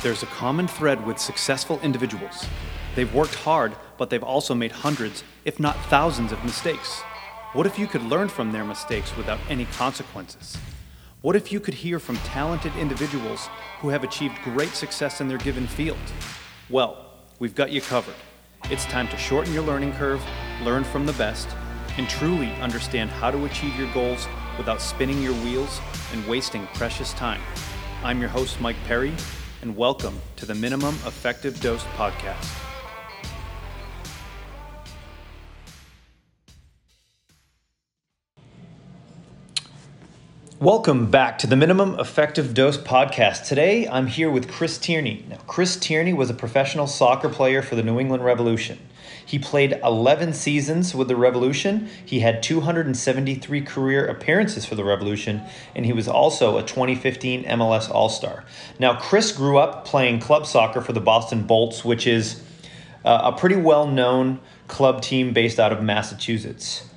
There's a common thread with successful individuals. They've worked hard, but they've also made hundreds, if not thousands, of mistakes. What if you could learn from their mistakes without any consequences? What if you could hear from talented individuals who have achieved great success in their given field? Well, we've got you covered. It's time to shorten your learning curve, learn from the best, and truly understand how to achieve your goals without spinning your wheels and wasting precious time. I'm your host, Mike Perry, and welcome to the Minimum Effective Dose Podcast. Welcome back to the Minimum Effective Dose podcast. Today I'm here with Chris Tierney. Now, Chris Tierney was a professional soccer player for the New England Revolution. He played 11 seasons with the Revolution. He had 273 career appearances for the Revolution, and he was also a 2015 MLS All Star. Now, Chris grew up playing club soccer for the Boston Bolts, which is uh, a pretty well known club team based out of Massachusetts.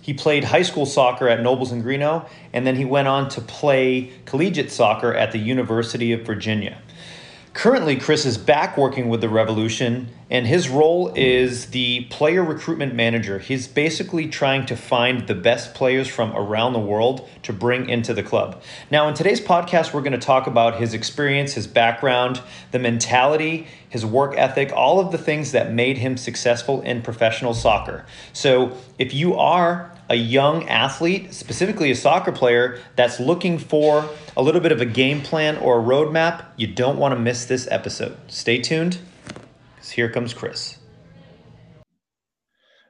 He played high school soccer at Nobles and Greenough, and then he went on to play collegiate soccer at the University of Virginia. Currently, Chris is back working with the Revolution, and his role is the player recruitment manager. He's basically trying to find the best players from around the world to bring into the club. Now, in today's podcast, we're going to talk about his experience, his background, the mentality, his work ethic, all of the things that made him successful in professional soccer. So, if you are a young athlete, specifically a soccer player, that's looking for a little bit of a game plan or a roadmap, you don't want to miss this episode. Stay tuned, because here comes Chris.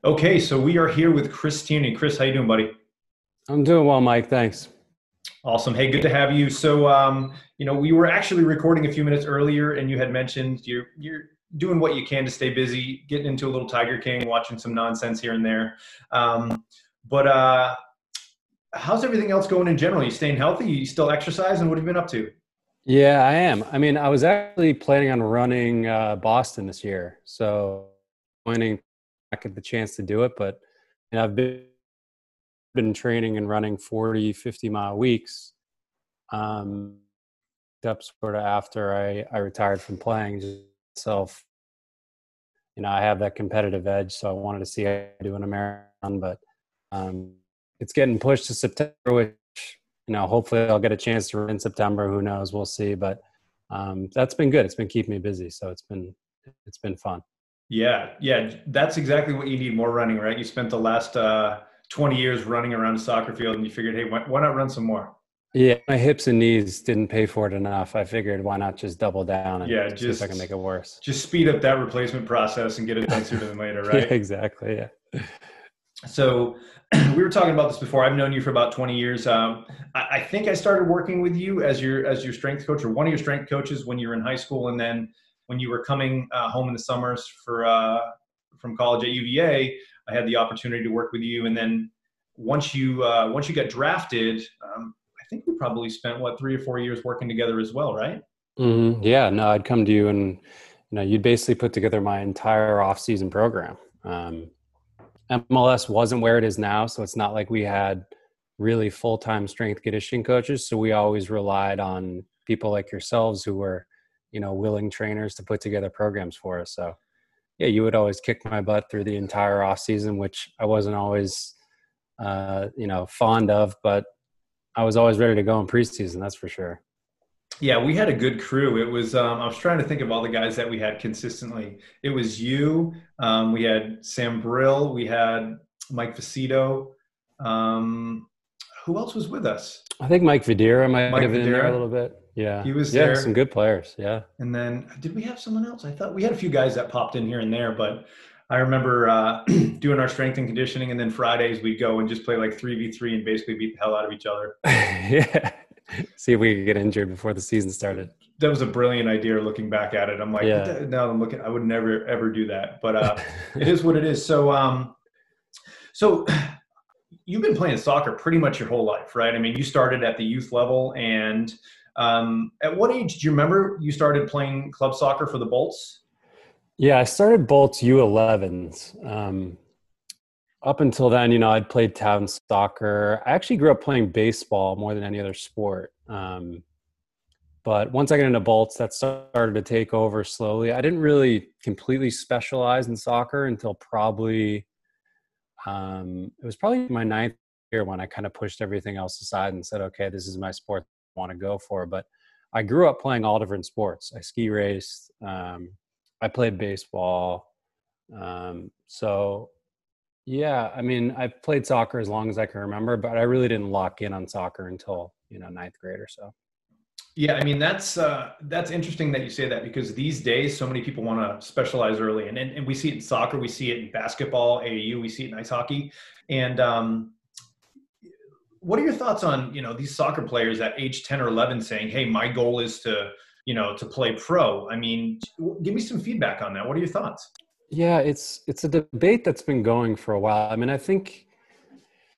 Okay, so we are here with Chris Tierney. Chris, how you doing, buddy? I'm doing well, Mike. Thanks. Awesome. Hey, good to have you. So, um, you know, we were actually recording a few minutes earlier, and you had mentioned you're you're doing what you can to stay busy, getting into a little Tiger King, watching some nonsense here and there. Um, but uh, how's everything else going in general? You staying healthy? You still exercise? And what have you been up to? Yeah, I am. I mean, I was actually planning on running uh, Boston this year, so winning I get the chance to do it. But I've been been training and running 40, 50 mile weeks. Um, up sort of after I, I retired from playing self you know i have that competitive edge so i wanted to see how I do in a marathon but um, it's getting pushed to September, which you know hopefully I'll get a chance to run in September. Who knows? We'll see. But um, that's been good. It's been keeping me busy, so it's been it's been fun. Yeah, yeah, that's exactly what you need more running, right? You spent the last uh, 20 years running around a soccer field, and you figured, hey, why, why not run some more? Yeah, my hips and knees didn't pay for it enough. I figured why not just double down and yeah, just, see if I can make it worse. Just speed up that replacement process and get it done sooner than later, right? yeah, exactly. Yeah. So we were talking about this before. I've known you for about 20 years. Um, I, I, think I started working with you as your as your strength coach or one of your strength coaches when you were in high school, and then when you were coming uh, home in the summers for uh, from college at UVA, I had the opportunity to work with you. And then once you uh, once you got drafted, um, I think we probably spent what three or four years working together as well, right? Mm-hmm. Yeah. No, I'd come to you and you know you'd basically put together my entire off season program. Um, MLS wasn't where it is now, so it's not like we had really full time strength conditioning coaches. So we always relied on people like yourselves who were, you know, willing trainers to put together programs for us. So yeah, you would always kick my butt through the entire off season, which I wasn't always, uh, you know, fond of, but I was always ready to go in preseason. That's for sure. Yeah, we had a good crew. It was um, I was trying to think of all the guys that we had consistently. It was you. Um, we had Sam Brill. We had Mike Fucito. Um, who else was with us? I think Mike Videira might Mike have been there a little bit. Yeah, he was yeah, there. Some good players. Yeah. And then did we have someone else? I thought we had a few guys that popped in here and there, but I remember uh, doing our strength and conditioning, and then Fridays we'd go and just play like three v three and basically beat the hell out of each other. yeah. see if we could get injured before the season started. That was a brilliant idea. Looking back at it, I'm like, yeah. now I'm looking. I would never ever do that, but uh, it is what it is. So, um, so you've been playing soccer pretty much your whole life, right? I mean, you started at the youth level, and um, at what age do you remember you started playing club soccer for the Bolts? Yeah, I started Bolts U11s. Um, up until then, you know, I'd played town soccer. I actually grew up playing baseball more than any other sport. Um, but once I got into bolts, that started to take over slowly. I didn't really completely specialize in soccer until probably um, it was probably my ninth year when I kind of pushed everything else aside and said, okay, this is my sport I want to go for. But I grew up playing all different sports. I ski raced. Um, I played baseball. Um, so yeah, I mean, I've played soccer as long as I can remember, but I really didn't lock in on soccer until you know ninth grade or so. Yeah, I mean that's uh, that's interesting that you say that because these days so many people want to specialize early, and, and and we see it in soccer, we see it in basketball, AAU, we see it in ice hockey, and um, what are your thoughts on you know these soccer players at age ten or eleven saying, "Hey, my goal is to you know to play pro"? I mean, give me some feedback on that. What are your thoughts? Yeah, it's it's a debate that's been going for a while. I mean, I think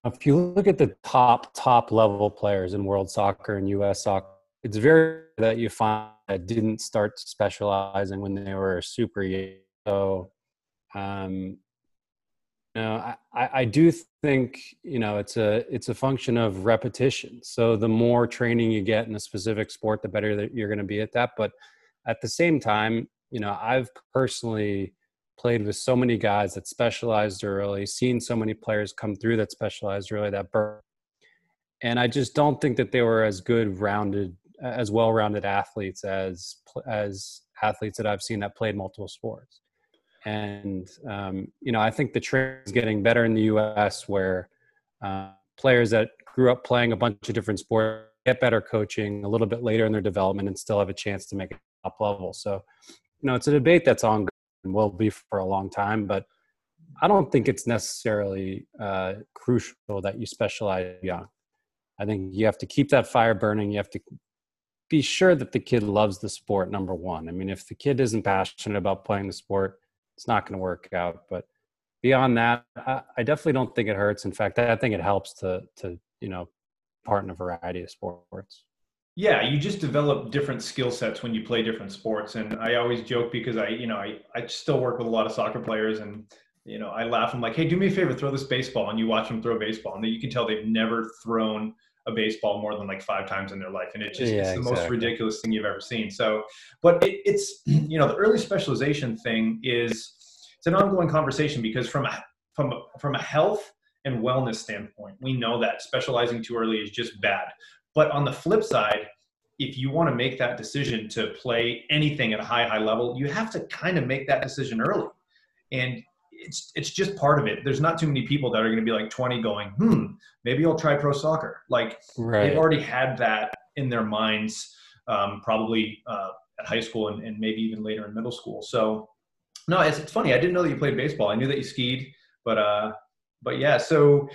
if you look at the top top level players in world soccer and U.S. soccer it's very that you find that didn't start specializing when they were super young. So, um, you know, I, I do think you know it's a it's a function of repetition. So the more training you get in a specific sport, the better that you're going to be at that. But at the same time, you know, I've personally played with so many guys that specialized early, seen so many players come through that specialized early that burn. And I just don't think that they were as good rounded as well-rounded athletes as as athletes that I've seen that played multiple sports. And um, you know, I think the trend is getting better in the U.S. where uh, players that grew up playing a bunch of different sports get better coaching a little bit later in their development and still have a chance to make it top level. So, you know, it's a debate that's ongoing will be for a long time, but I don't think it's necessarily uh, crucial that you specialize young. I think you have to keep that fire burning. You have to be sure that the kid loves the sport number one i mean if the kid isn't passionate about playing the sport it's not going to work out but beyond that I, I, definitely don't think it hurts in fact i think it helps to to you know part in a variety of sports yeah you just develop different skill sets when you play different sports and i always joke because i you know i, I still work with a lot of soccer players and you know i laugh. I'm like hey do me a favor throw this baseball and you watch them throw baseball and you can tell they've never thrown a baseball more than like five times in their life and it just yeah, it's the exactly. most ridiculous thing you've ever seen. So but it, it's you know the early specialization thing is it's an ongoing conversation because from a from a, from a health and wellness standpoint we know that specializing too early is just bad but on the flip side if you want to make that decision to play anything at a high high level you have to kind of make that decision early and it's it's just part of it. There's not too many people that are going to be like 20 going, hmm, maybe I'll try pro soccer. Like right. they've already had that in their minds, um, probably uh, at high school and, and, maybe even later in middle school. So no, it's, it's, funny. I didn't know that you played baseball. I knew that you skied, but uh, but yeah. So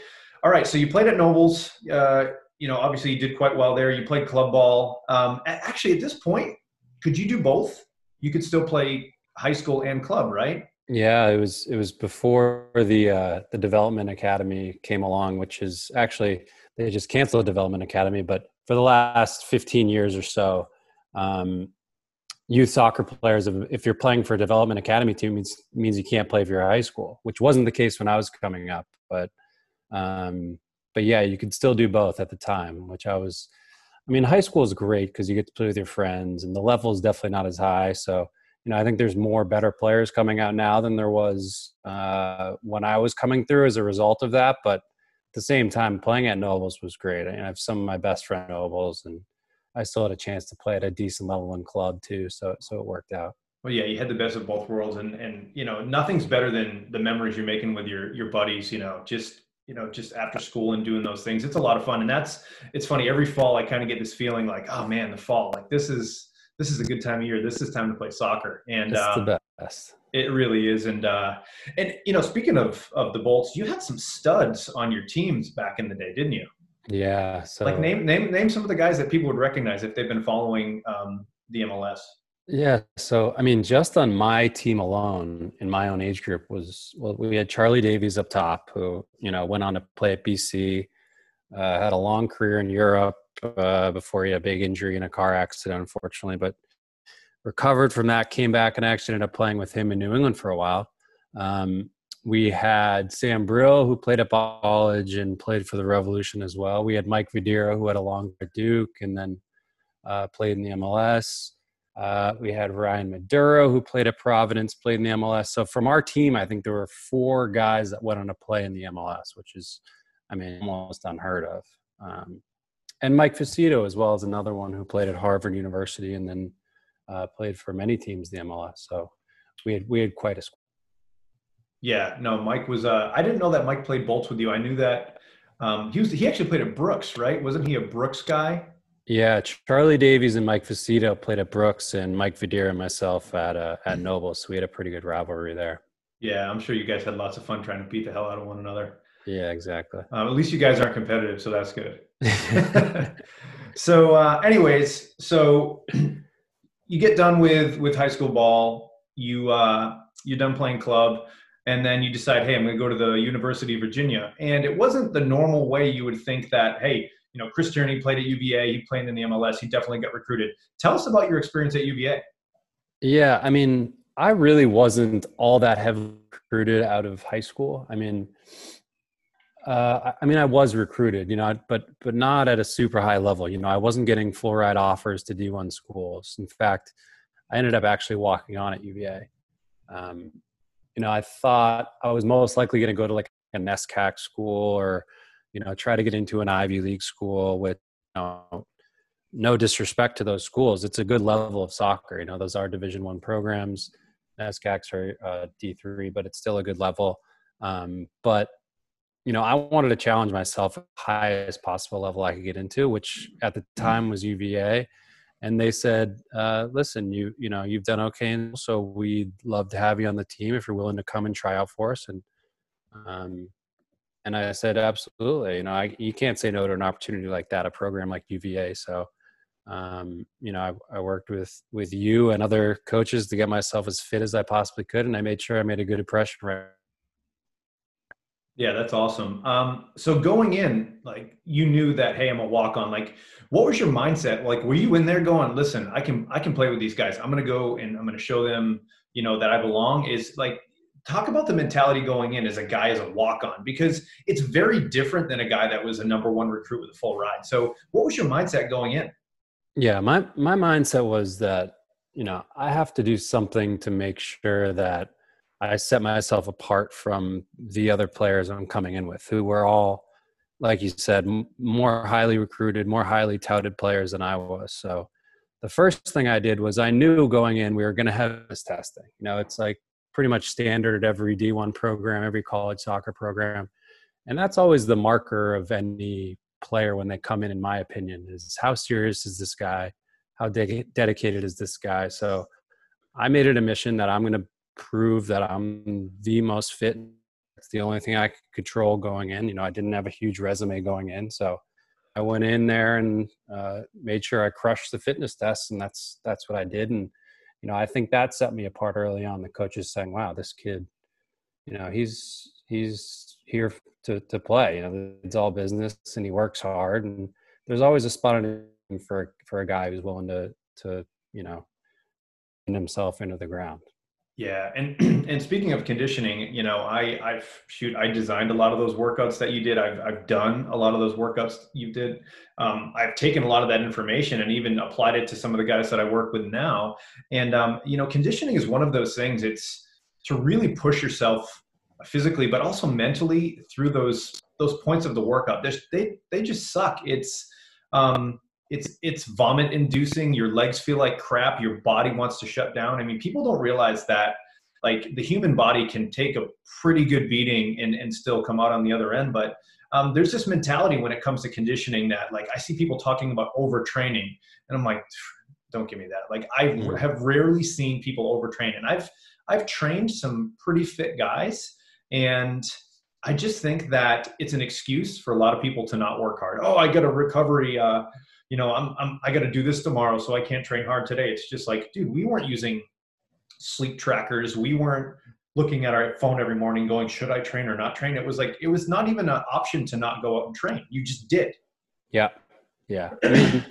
all right. So you played at Nobles. Uh, you know, obviously you did quite well there. You played club ball. Um, actually, at this point, could you do both? You could still play high school and club, right? Yeah, it was it was before the uh, the development academy came along, which is actually they just canceled the development academy. But for the last fifteen years or so, um, youth soccer players, if you're playing for a development academy team, means means you can't play for your high school, which wasn't the case when I was coming up. But um, but yeah, you could still do both at the time, which I was. I mean, high school is great because you get to play with your friends, and the level is definitely not as high. So you know, I think there's more better players coming out now than there was uh, when I was coming through as a result of that. But at the same time, playing at Nobles was great. I, I have some of my best friend Nobles, and I still had a chance to play at a decent level in club too. So so it worked out. Well, yeah, you had the best of both worlds, and and you know, nothing's better than the memories you're making with your your buddies. You know, just you know, just after school and doing those things. It's a lot of fun, and that's it's funny. Every fall, I kind of get this feeling like, oh man, the fall, like this is this is a good time of year. This is time to play soccer. And it's uh, the best. It really is. And uh, and you know, speaking of of the Bolts, you had some studs on your teams back in the day, didn't you? Yeah. So like name name name some of the guys that people would recognize if they've been following um, the MLS. Yeah. So I mean, just on my team alone, in my own age group, was well, we had Charlie Davies up top, who you know went on to play at BC, uh, had a long career in Europe, uh, before he had a big injury in a car accident, unfortunately. But recovered from that, came back, and actually ended up playing with him in New England for a while. Um, we had Sam Brill, who played at college and played for the Revolution as well. We had Mike Videira, who had a long at Duke, and then uh, played in the MLS. Uh, we had Ryan Maduro, who played at Providence, played in the MLS. So from our team, I think there were four guys that went on to play in the MLS, which is, I mean, almost unheard of. Um, and Mike Fucito as well as another one who played at Harvard University and then uh, played for many teams in the MLS. So we had we had quite a squad. Yeah, no, Mike was. Uh, I didn't know that Mike played bolts with you. I knew that um, he was. He actually played at Brooks, right? Wasn't he a Brooks guy? Yeah, Charlie Davies and Mike Fucito played at Brooks, and Mike Videira and myself at uh, at Noble. So we had a pretty good rivalry there. Yeah, I'm sure you guys had lots of fun trying to beat the hell out of one another. Yeah, exactly. Um, at least you guys aren't competitive, so that's good. so, uh, anyways, so you get done with with high school ball. You uh, you're done playing club and then you decide, hey, I'm going to go to the University of Virginia. And it wasn't the normal way you would think that, hey, you know, Chris Tierney played at UVA, he played in the MLS, he definitely got recruited. Tell us about your experience at UVA. Yeah, I mean, I really wasn't all that heavily recruited out of high school. I mean, uh, I mean, I was recruited, you know, but but not at a super high level. You know, I wasn't getting full ride offers to D1 schools. In fact, I ended up actually walking on at UVA. Um, you know, I thought I was most likely going to go to like a NESCAC school or, you know, try to get into an Ivy League school with, you know, no disrespect to those schools. It's a good level of soccer. You know, those are Division One programs. NESCACs are uh, D three, but it's still a good level. Um, but you know, I wanted to challenge myself highest possible level I could get into, which at the time was UVA and they said, uh, "Listen, you you know you've done okay, and so we'd love to have you on the team if you're willing to come and try out for us." And um, and I said, "Absolutely. You know, I, you can't say no to an opportunity like that, a program like UVA." So, um, you know, I, I worked with with you and other coaches to get myself as fit as I possibly could, and I made sure I made a good impression right yeah, that's awesome. Um, so going in, like you knew that, hey, I'm a walk on. Like, what was your mindset? Like, were you in there going, listen, I can I can play with these guys. I'm gonna go and I'm gonna show them, you know, that I belong. Is like talk about the mentality going in as a guy as a walk on because it's very different than a guy that was a number one recruit with a full ride. So what was your mindset going in? Yeah, my my mindset was that, you know, I have to do something to make sure that I set myself apart from the other players I'm coming in with, who were all, like you said, m- more highly recruited, more highly touted players than I was. So the first thing I did was I knew going in we were going to have this testing. You know, it's like pretty much standard at every D1 program, every college soccer program. And that's always the marker of any player when they come in, in my opinion, is how serious is this guy? How de- dedicated is this guy? So I made it a mission that I'm going to prove that I'm the most fit. It's the only thing I could control going in. You know, I didn't have a huge resume going in, so I went in there and uh, made sure I crushed the fitness tests, and that's that's what I did. And you know, I think that set me apart early on. The coaches saying, "Wow, this kid, you know, he's he's here to to play. You know, it's all business, and he works hard. And there's always a spot in for for a guy who's willing to to you know, himself into the ground." Yeah, and and speaking of conditioning, you know, I I've shoot I designed a lot of those workouts that you did. I've I've done a lot of those workouts you did. Um, I've taken a lot of that information and even applied it to some of the guys that I work with now. And um, you know, conditioning is one of those things. It's to really push yourself physically, but also mentally through those those points of the workout. There's, they they just suck. It's um, it's it's vomit inducing. Your legs feel like crap. Your body wants to shut down. I mean people don't realize that like the human body can take a pretty good beating and, and still come out on the other end. But um, there's this mentality when it comes to conditioning that like i see people talking about overtraining and i'm like don't give me that. Like i mm. have rarely seen people overtrain and i've i've trained some pretty fit guys and i just think that it's an excuse for a lot of people to not work hard. Oh i got a recovery uh, you know, I'm, I'm I got to do this tomorrow, so I can't train hard today. It's just like, dude, we weren't using sleep trackers. We weren't looking at our phone every morning going, should I train or not train? It was like, it was not even an option to not go out and train. You just did. Yeah. Yeah. I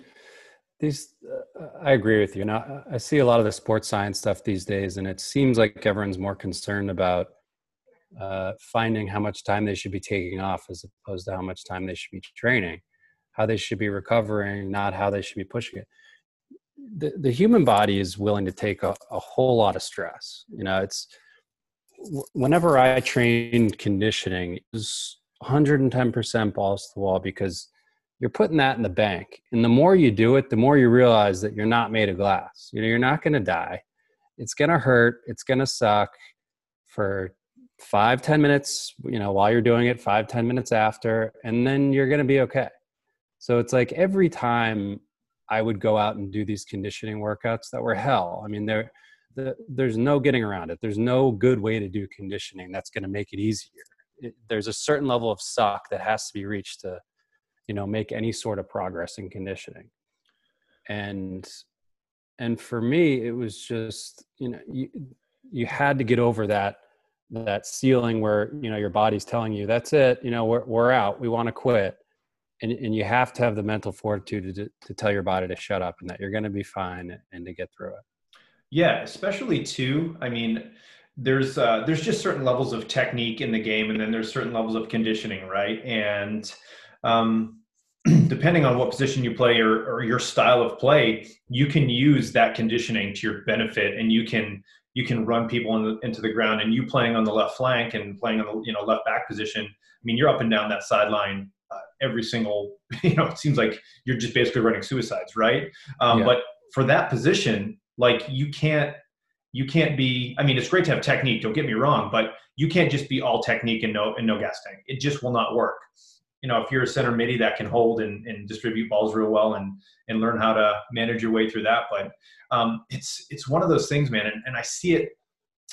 these, uh, I agree with you. Now, I see a lot of the sports science stuff these days, and it seems like everyone's more concerned about uh, finding how much time they should be taking off as opposed to how much time they should be training how they should be recovering, not how they should be pushing it. the, the human body is willing to take a, a whole lot of stress. You know, it's whenever I train conditioning, it's 110% balls to the wall because you're putting that in the bank. And the more you do it, the more you realize that you're not made of glass. You know, you're not going to die. It's going to hurt. It's going to suck for five ten minutes, you know, while you're doing it, five ten minutes after, and then you're going to be okay. So it's like every time I would go out and do these conditioning workouts that were hell. I mean, there, the, there's no getting around it. There's no good way to do conditioning that's going to make it easier. It, there's a certain level of suck that has to be reached to, you know, make any sort of progress in conditioning. And and for me, it was just you know you you had to get over that that ceiling where you know your body's telling you that's it you know we're, we're out we want to quit and, and you have to have the mental fortitude to, to tell your body to shut up and that you're going to be fine and to get through it. Yeah especially too i mean there's uh, there's just certain levels of technique in the game and then there's certain levels of conditioning right? And um, depending on what position you play or, or your style of play you can use that conditioning to your benefit and you can you can run people in the, into the ground and you playing on the left flank and playing on the you know left back position i mean you're up and down that sideline uh, every single you know it seems like you're just basically running suicides right? Um, yeah. but for that position like you can't you can't be i mean it's great to have technique don't get me wrong but you can't just be all technique and no and no gas tank. It just will not work. You know if you're a center midi that can hold and, and distribute balls real well and and learn how to manage your way through that but um, it's it's one of those things man and, and i see it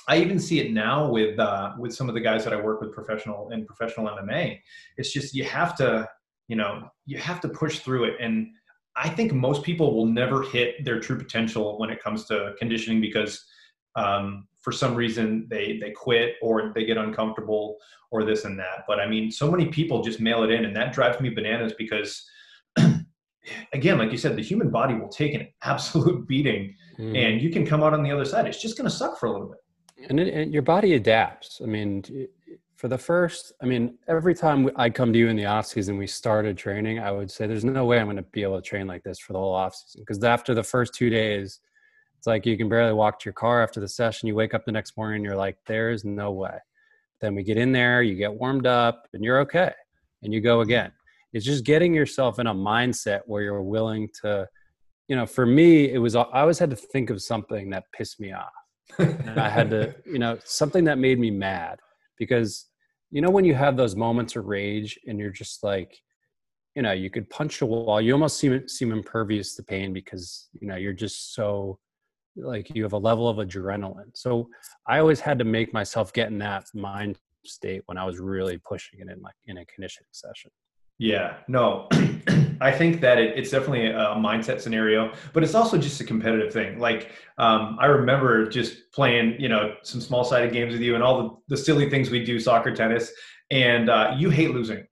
I even see it now with uh, with some of the guys that I work with professional in professional MMA. It's just you have to, you know, you have to push through it. And I think most people will never hit their true potential when it comes to conditioning because um, for some reason they they quit or they get uncomfortable or this and that. But I mean, so many people just mail it in, and that drives me bananas because. again, like you said, the human body will take an absolute beating, mm. and you can come out on the other side. It's just going to suck for a little bit and, it, and your body adapts. I mean, for the first, I mean, every time I come to you in the off season, we started training. I would say, "There's no way I'm going to be able to train like this for the whole off season." Because after the first two days, it's like you can barely walk to your car after the session. You wake up the next morning, and you're like, "There's no way." Then we get in there, you get warmed up, and you're okay, and you go again. It's just getting yourself in a mindset where you're willing to, you know. For me, it was I always had to think of something that pissed me off I had to, you know, something that made me mad because, you know, when you have those moments of rage and you're just like, you know, you could punch a wall, you almost seem seem impervious to pain because you know you're just so like you have a level of adrenaline. So I always had to make myself get in that mind state when I was really pushing it in like in a conditioning session. Yeah, no, I think that it, it's definitely a mindset scenario, but it's also just a competitive thing. Like um, I remember just playing, you know, some small sided games with you and all the, the silly things we do, soccer, tennis, and uh, you hate losing.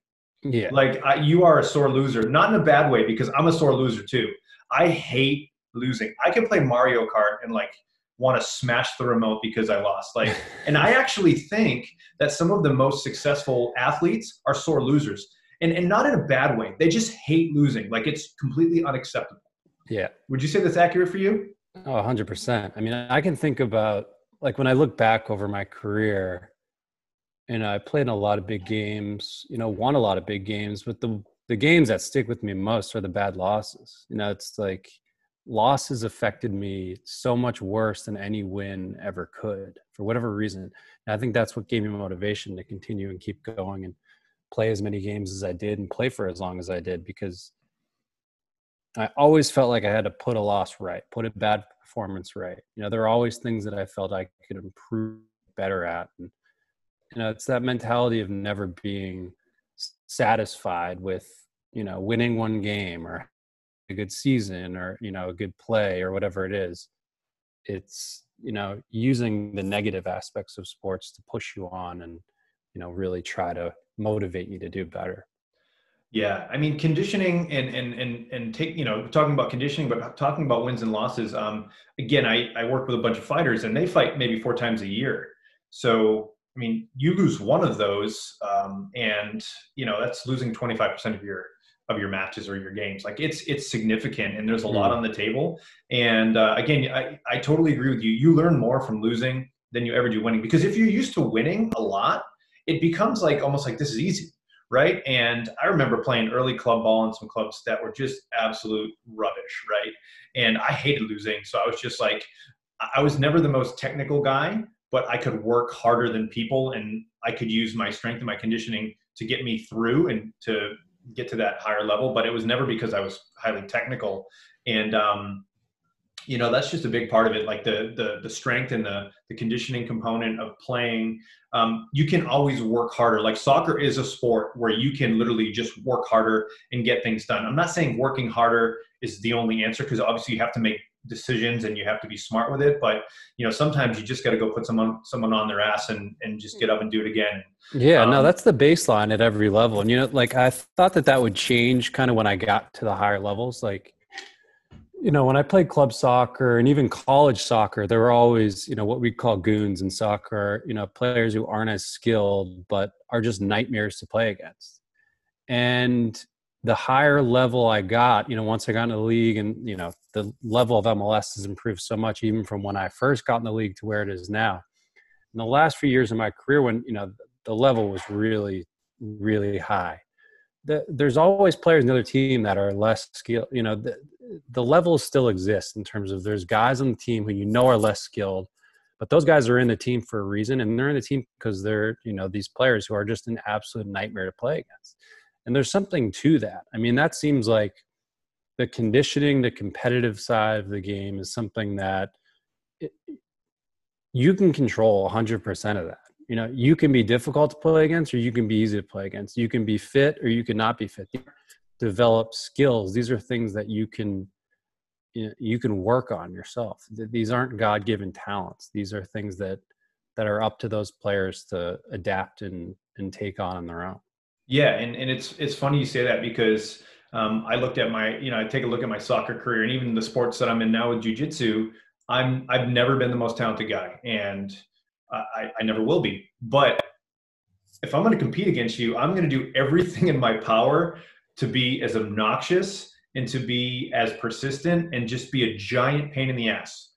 Yeah. Like I, you are a sore loser, not in a bad way, because I'm a sore loser too. I hate losing. I can play Mario Kart and like want to smash the remote because I lost. Like, and I actually think that some of the most successful athletes are sore losers and, and not in a bad way. They just hate losing. Like it's completely unacceptable. Yeah. Would you say that's accurate for you? Oh, 100%. I mean, I can think about like when I look back over my career, and I played in a lot of big games, you know, won a lot of big games, but the the games that stick with me most are the bad losses. You know, it's like losses affected me so much worse than any win ever could for whatever reason. And I think that's what gave me motivation to continue and keep going and play as many games as I did and play for as long as I did because I always felt like I had to put a loss right, put a bad performance right. You know, there are always things that I felt I could improve better at. And, you know, it's that mentality of never being satisfied with, you know, winning one game or a good season or, you know, a good play or whatever it is. It's, you know, using the negative aspects of sports to push you on and, you know, really try to motivate you to do better. Yeah, I mean conditioning and and and and take you know talking about conditioning, but talking about wins and losses. Um, again, I I work with a bunch of fighters, and they fight maybe four times a year. So I mean, you lose one of those, um, and you know that's losing twenty five percent of your of your matches or your games. Like it's it's significant, and there's a lot hmm. on the table. And uh, again, I, I totally agree with you. You learn more from losing than you ever do winning because if you're used to winning a lot, it becomes like almost like this is easy, right? And I remember playing early club ball in some clubs that were just absolute rubbish, right? And I hated losing, so I was just like, I was never the most technical guy, but I could work harder than people, and I could use my strength and my conditioning to get me through and to get to that higher level. But it was never because I was highly technical. And um, you know that's just a big part of it like the the the strength and the the conditioning component of playing. Um, you can always work harder. Like soccer is a sport where you can literally just work harder and get things done. I'm not saying working harder is the only answer because obviously you have to make decisions and you have to be smart with it but you know sometimes you just got to go put someone someone on their ass and and just get up and do it again. Yeah um, no that's the baseline at every level and you know like i thought that that would change kind of when i got to the higher levels like you know when i played club soccer and even college soccer there were always you know what we call goons in soccer you know players who aren't as skilled but are just nightmares to play against. And the higher level i got you know once i got in the league and you know the level of mls has improved so much even from when i first got in the league to where it is now. In the last few years of my career when you know the level was really really high the, there's always players in the other team that are less skilled. You know, the, the levels still exist in terms of there's guys on the team who you know are less skilled, but those guys are in the team for a reason, and they're in the team because they're you know these players who are just an absolute nightmare to play against. And there's something to that. I mean, that seems like the conditioning, the competitive side of the game is something that it, you can control 100% of that you know you can be difficult to play against or you can be easy to play against. You can be fit or you can not be fit. Develop skills. These are things that you can you, can work on yourself. These aren't god-given talents. These are things that that are up to those players to adapt and and take on on their own. Yeah and, and it's it's funny you say that because um, i looked at my you know i take a look at my soccer career and even the sports that i'm in now with jiu-jitsu i'm i've never been the most talented guy. And I, I never will be. But if I'm going to compete against you, I'm going to do everything in my power to be as obnoxious and to be as persistent and just be a giant pain in the ass.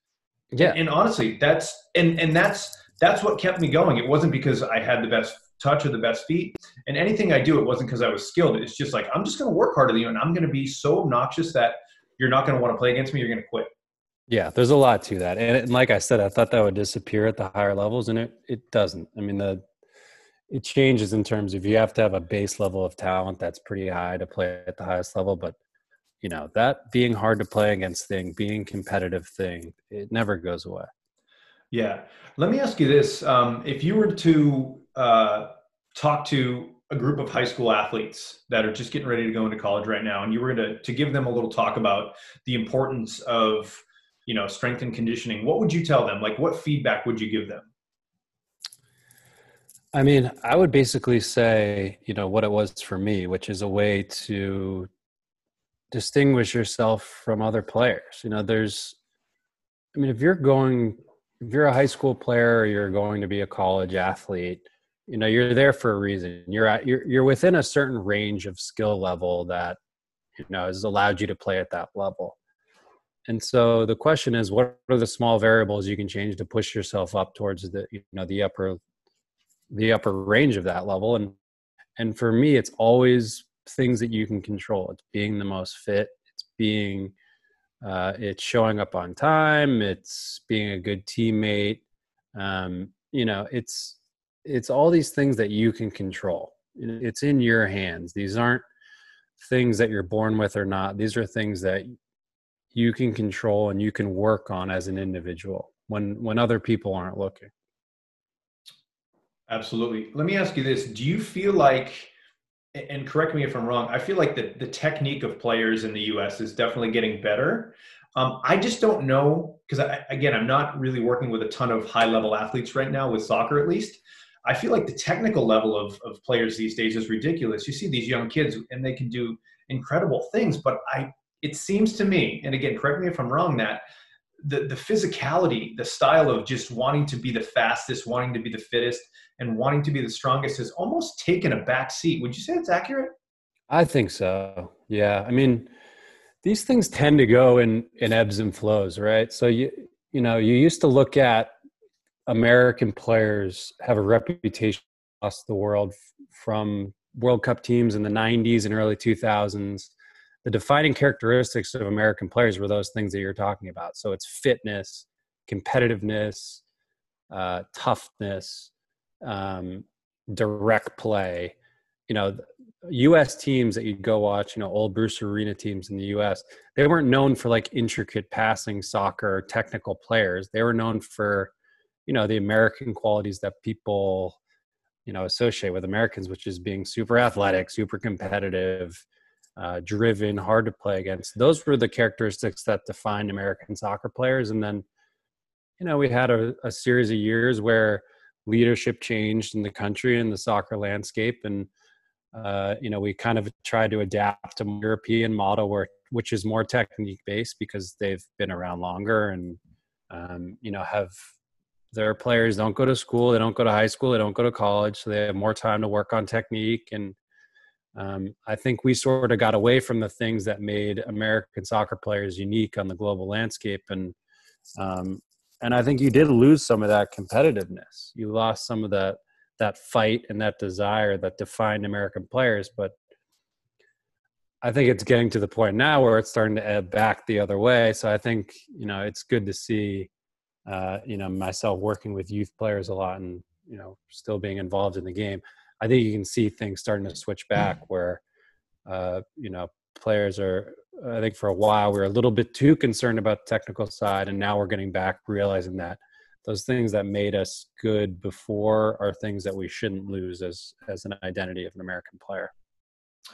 Yeah. And, and honestly, that's and and that's that's what kept me going. It wasn't because I had the best touch or the best feet. And anything I do, it wasn't because I was skilled. It's just like I'm just going to work harder than you, and I'm going to be so obnoxious that you're not going to want to play against me. You're going to quit. Yeah, there's a lot to that, and, and like I said, I thought that would disappear at the higher levels, and it it doesn't. I mean, the it changes in terms of you have to have a base level of talent that's pretty high to play at the highest level, but you know that being hard to play against thing, being competitive thing, it never goes away. Yeah, let me ask you this: um, if you were to uh, talk to a group of high school athletes that are just getting ready to go into college right now, and you were to to give them a little talk about the importance of you know strength and conditioning what would you tell them? Like what feedback would you give them? I mean i would basically say you know what it was for me which is a way to distinguish yourself from other players. You know there's i mean if you're going if you're a high school player or you're going to be a college athlete you know you're there for a reason. You're at you're, you're within a certain range of skill level that you know has allowed you to play at that level and so the question is, what are the small variables you can change to push yourself up towards the you know the upper the upper range of that level? And and for me, it's always things that you can control. It's being the most fit. It's being uh, it's showing up on time. It's being a good teammate. Um, you know, it's it's all these things that you can control. It's in your hands. These aren't things that you're born with or not. These are things that you can control and you can work on as an individual when when other people aren't looking. Absolutely. Let me ask you this. Do you feel like and correct me if i'm wrong i feel like the, the technique of players in the us is definitely getting better. Um, i just don't know because again i'm not really working with a ton of high level athletes right now with soccer at least. I feel like the technical level of, of players these days is ridiculous. You see these young kids and they can do incredible things but i it seems to me, and again, correct me if I'm wrong, that the, the physicality, the style of just wanting to be the fastest, wanting to be the fittest, and wanting to be the strongest has almost taken a back seat. Would you say that's accurate? I think so. Yeah. I mean, these things tend to go in in ebbs and flows, right? So you you know, you used to look at American players have a reputation across the world from World Cup teams in the 90s and early 2000s. The defining characteristics of American players were those things that you're talking about. So it's fitness, competitiveness, uh, toughness, um, direct play. You know, U.S. teams that you'd go watch, you know, old Bruce Arena teams in the U.S. They weren't known for like intricate passing, soccer, technical players. They were known for, you know, the American qualities that people, you know, associate with Americans, which is being super athletic, super competitive, uh, driven, hard to play against. Those were the characteristics that defined American soccer players. And then, you know, we had a, a series of years where leadership changed in the country and the soccer landscape and uh, you know, we kind of tried to adapt to a European model where which is more technique based because they've been around longer and um, you know have their players don't go to school, they don't go to high school, they don't go to college, so they have more time to work on technique. And um, I think we sort of got away from the things that made American soccer players unique on the global landscape and um, and I think you did lose some of that competitiveness. You lost some of that that fight and that desire that defined American players. But I think it's getting to the point now where it's starting to ebb back the other way. So I think you know it's good to see uh, you know myself working with youth players a lot and you know still being involved in the game. I think you can see things starting to switch back where uh, you know players are. I think for a while we were a little bit too concerned about the technical side, and now we're getting back realizing that those things that made us good before are things that we shouldn't lose as as an identity of an American player.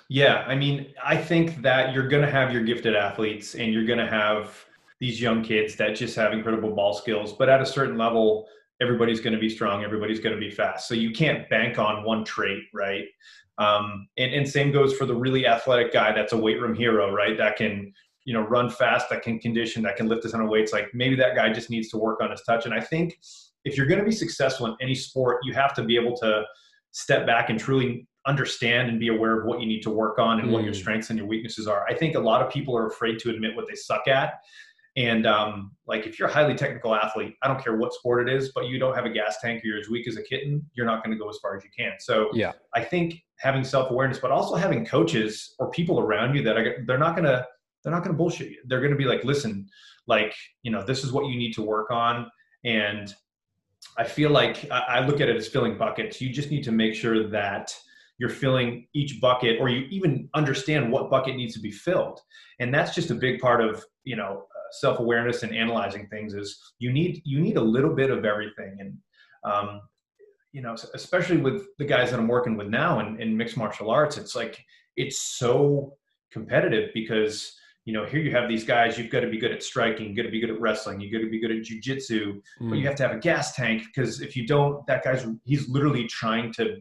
Yeah, I mean, I think that you're going to have your gifted athletes and you're going to have these young kids that just have incredible ball skills, but at a certain level everybody's going to be strong, everybody's going to be fast. So you can't bank on one trait, right? Um, and, and same goes for the really athletic guy that's a weight room hero, right? That can you know run fast that can condition that can lift a ton of weights like maybe that guy just needs to work on his touch and i think if you're going to be successful in any sport you have to be able to step back and truly understand and be aware of what you need to work on and mm. what your mm. strengths and your weaknesses are i think a lot of people are afraid to admit what they suck at and um, like if you're a highly technical athlete i don't care what sport it is but you don't have a gas tank or you're as weak as a kitten you're not going to go as far as you can so yeah i think having self-awareness but also having coaches or people around you that are they're not going to they're not going to bullshit you. They're going to be like, listen, like, you know, this is what you need to work on. And I feel like I look at it as filling buckets. You just need to make sure that you're filling each bucket or you even understand what bucket needs to be filled. And that's just a big part of, you know, uh, self-awareness and analyzing things is you need, you need a little bit of everything. And, um, you know, especially with the guys that I'm working with now in, in mixed martial arts, it's like, it's so competitive because you know, here you have these guys, you've got to be good at striking, you've got to be good at wrestling, you've got to be good at jujitsu, mm. but you have to have a gas tank because if you don't, that guy's, he's literally trying to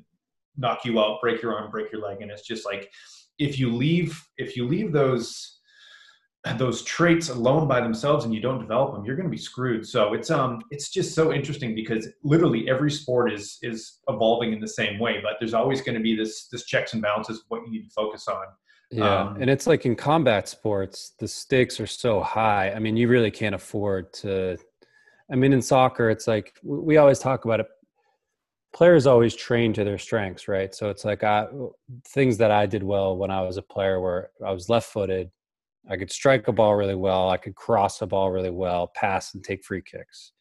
knock you out, break your arm, break your leg. And it's just like, if you leave, if you leave those, those traits alone by themselves and you don't develop them, you're going to be screwed. So it's, um, it's just so interesting because literally every sport is, is evolving in the same way, but there's always going to be this, this checks and balances of what you need to focus on. Yeah. Um, and it's like in combat sports, the stakes are so high. I mean, you really can't afford to. I mean, in soccer, it's like we always talk about it. Players always train to their strengths, right? So it's like I, things that I did well when I was a player where I was left footed. I could strike a ball really well. I could cross a ball really well, pass and take free kicks.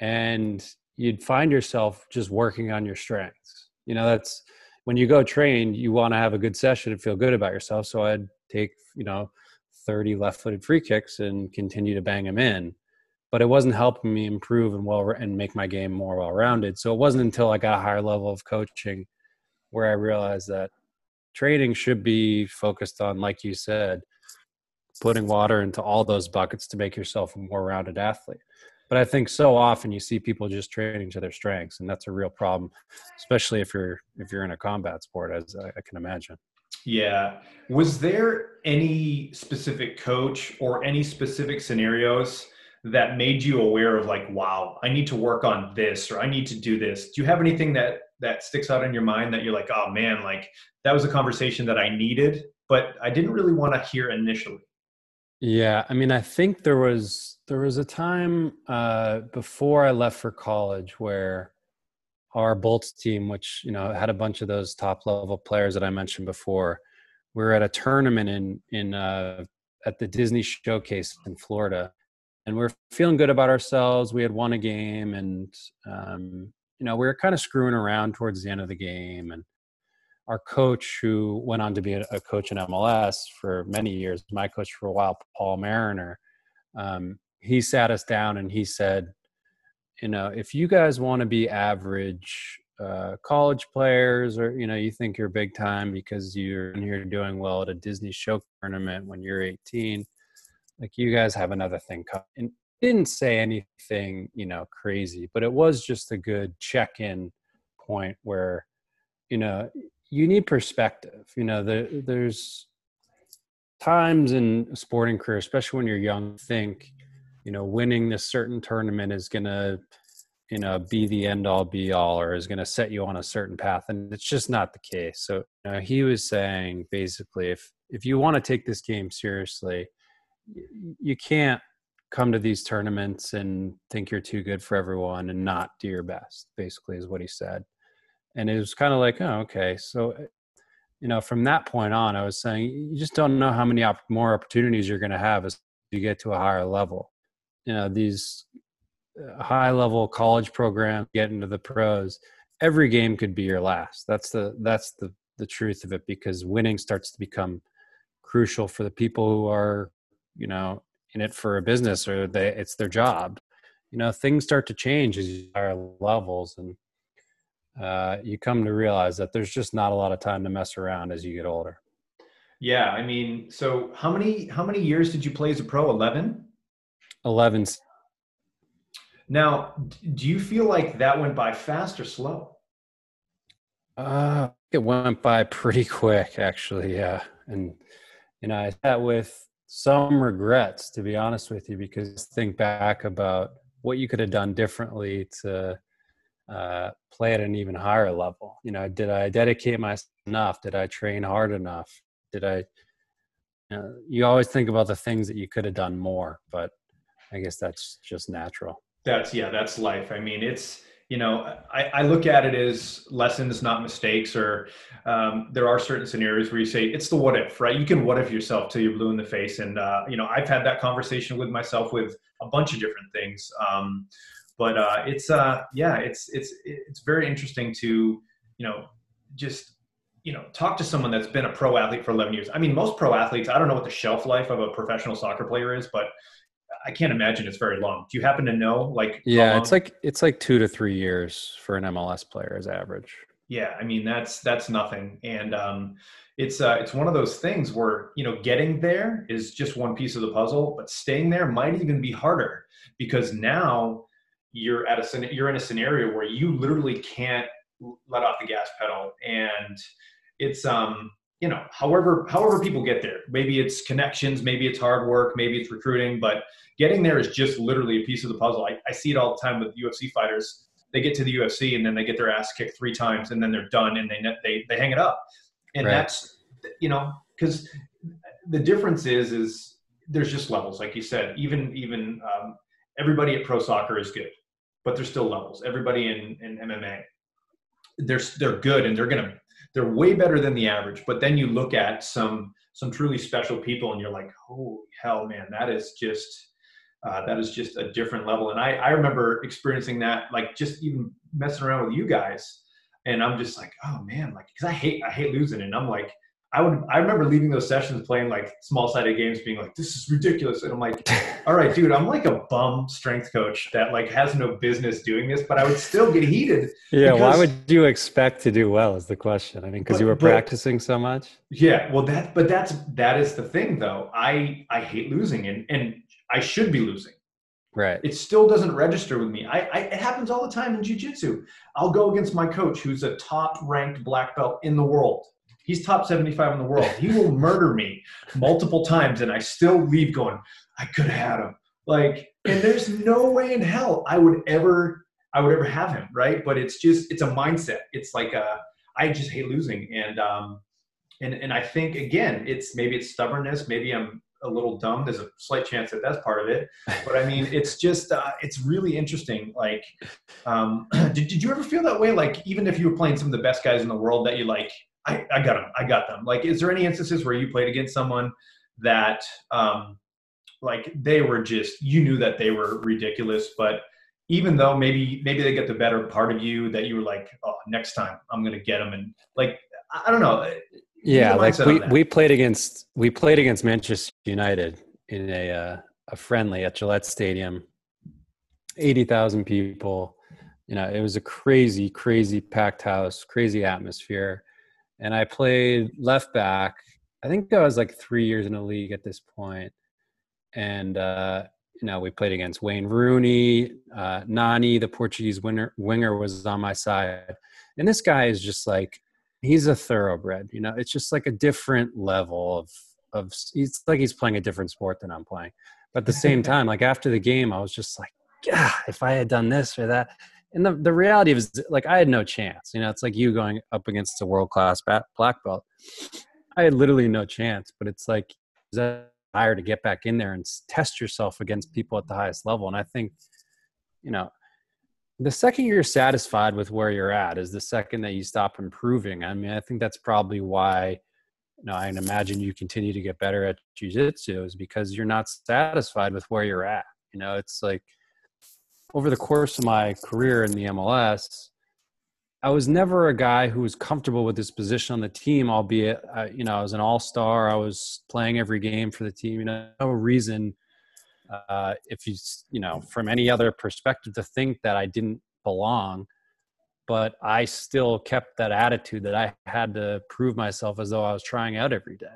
And you'd find yourself just working on your strengths. You know, that's when you go train, you want to have a good session and feel good about yourself. So I'd take, you know, 30 left footed free kicks and continue to bang them in. But it wasn't helping me improve and well and make my game more well rounded. So it wasn't until I got a higher level of coaching where I realized that training should be focused on, like you said, putting water into all those buckets to make yourself a more rounded athlete. But I think so often you see people just training to their strengths, and that's a real problem, especially if you're if you're in a combat sport, as I, can imagine. Yeah. Was there any specific coach or any specific scenarios that made you aware of like, wow, I need to work on this or I need to do this? Do you have anything that that sticks out in your mind that you're like, oh man, like that was a conversation that I needed, but I didn't really want to hear initially? Yeah, I mean, I think there was there was a time uh, before I left for college where our Bolts team, which you know had a bunch of those top level players that I mentioned before, we were at a tournament in in uh, at the Disney Showcase in Florida, and we are feeling good about ourselves. We had won a game, and um, you know we were kind of screwing around towards the end of the game, and our coach, who went on to be a, coach in MLS for many years, my coach for a while, Paul Mariner, um, he sat us down and he said, you know, if you guys want to be average uh, college players, or you know, you think you're big time because you're in here doing well at a Disney show tournament when you're 18, like you guys have another thing coming. And didn't say anything, you know, crazy, but it was just a good check-in point where, you know, you need perspective. You know, there, there's times in a sporting career, especially when you're young, think, you know, winning this certain tournament is going to, you know, be the end all be all or is going to set you on a certain path. And it's just not the case. So, you know, he was saying basically, if, if you want to take this game seriously, you can't come to these tournaments and think you're too good for everyone and not do your best, basically, is what he said and it was kind of like oh okay. So eh, you know from that point on i was saying you just don't know how many op- more opportunities you're going to have as you get to a higher level. You know these uh, high level college programs get into the pros every game could be your last. That's the that's the the truth of it because winning starts to become crucial for the people who are you know in it for a business or they it's their job. You know things start to change as you higher levels and uh, you come to realize that there's just not a lot of time to mess around as you get older. Yeah, I mean, so how many how many years did you play as a pro? Eleven. Eleven. Now, do you feel like that went by fast or slow? Uh, it went by pretty quick, actually. Yeah, and you know, I sat with some regrets, to be honest with you, because think back about what you could have done differently to uh, play at an even higher level. You know, did I dedicate myself enough? Did I train hard enough? Did I? You, know, you always think about the things that you could have done more, but I guess that's just natural. That's yeah, that's life. I mean, it's you know, I, I look at it as lessons, not mistakes. Or um, there are certain scenarios where you say it's the what if, right? You can what if yourself till you're blue in the face. And uh, you know, I've had that conversation with myself with a bunch of different things. Um, but uh, it's uh, yeah, it's it's it's very interesting to you know just you know talk to someone that's been a pro athlete for 11 years. I mean, most pro athletes, I don't know what the shelf life of a professional soccer player is, but I can't imagine it's very long. Do you happen to know? Like, yeah, it's like it's like two to three years for an MLS player as average. Yeah, I mean that's that's nothing, and um, it's uh, it's one of those things where you know getting there is just one piece of the puzzle, but staying there might even be harder because now you're at a you're in a scenario where you literally can't let off the gas pedal. And it's um you know however however people get there. Maybe it's connections maybe it's hard work maybe it's recruiting but getting there is just literally a piece of the puzzle. I, I see it all the time with ufc fighters. They get to the ufc and then they get their ass kicked three times and then they're done and they they, they hang it up. And right. that's you know because the difference is is there's just levels. Like you said even even um, everybody at pro soccer is good but there's still levels. Everybody in, in MMA, they're they're good and they're gonna they're way better than the average. But then you look at some some truly special people and you're like, holy hell, man, that is just uh, that is just a different level. And I I remember experiencing that like just even messing around with you guys, and I'm just like, oh man, like because I hate I hate losing, and I'm like I would I remember leaving those sessions playing like small sided games being like this is ridiculous and I'm like all right dude I'm like a bum strength coach that like has no business doing this but I would still get heated yeah because, why would you expect to do well is the question I mean because you were but, practicing so much yeah well that but that's that is the thing though I I hate losing and and I should be losing Right. It still doesn't register with me. I, I, it happens all the time in jiu-jitsu. I'll go against my coach who's a top ranked black belt in the world He's top 75 in the world. He will murder me multiple times, and I still leave going, I could have had him. Like, and there's no way in hell I would ever I would ever have him, right? But it's just it's a mindset. It's like a, uh, I just hate losing, and um, and and I think again, it's maybe it's stubbornness. Maybe I'm a little dumb. There's a slight chance that that's part of it. But I mean, it's just uh, it's really interesting. Like, um, did did you ever feel that way? Like, even if you were playing some of the best guys in the world, that you like, I, I got them, I got them. Like, is there any instances where you played against someone that, um, like, they were just you knew that they were ridiculous, but even though maybe maybe they get the better part of you, that you were like, oh, next time I'm gonna get them, and like, I don't know. Yeah, like we, we played against we played against Manchester United in a uh, a friendly at Gillette Stadium, eighty thousand people. You know, it was a crazy, crazy packed house, crazy atmosphere, and I played left back. I think I was like three years in the league at this point, and uh, you know we played against Wayne Rooney, uh, Nani, the Portuguese winner, winger was on my side, and this guy is just like he's a thoroughbred. You know, it's just like a different level of of. It's like he's playing a different sport than I'm playing. But at the same time, like after the game, I was just like, yeah, if I had done this or that. And the, the reality is, like, I had no chance. You know, it's like you going up against a world class black belt. I had literally no chance. But it's like desire to get back in there and test yourself against people at the highest level. And I think, you know, the second you're satisfied with where you're at is the second that you stop improving. I mean, I think that's probably why you know, I imagine you continue to get better at jujitsu is because you're not satisfied with where you're at. You know, it's like over the course of my career in the MLS, I was never a guy who was comfortable with his position on the team, albeit, uh, you know, I was an all star. I was playing every game for the team. You know, no reason uh, if you you know from any other perspective to think that I didn't belong, but I still kept that attitude that I had to prove myself as though I was trying out every day.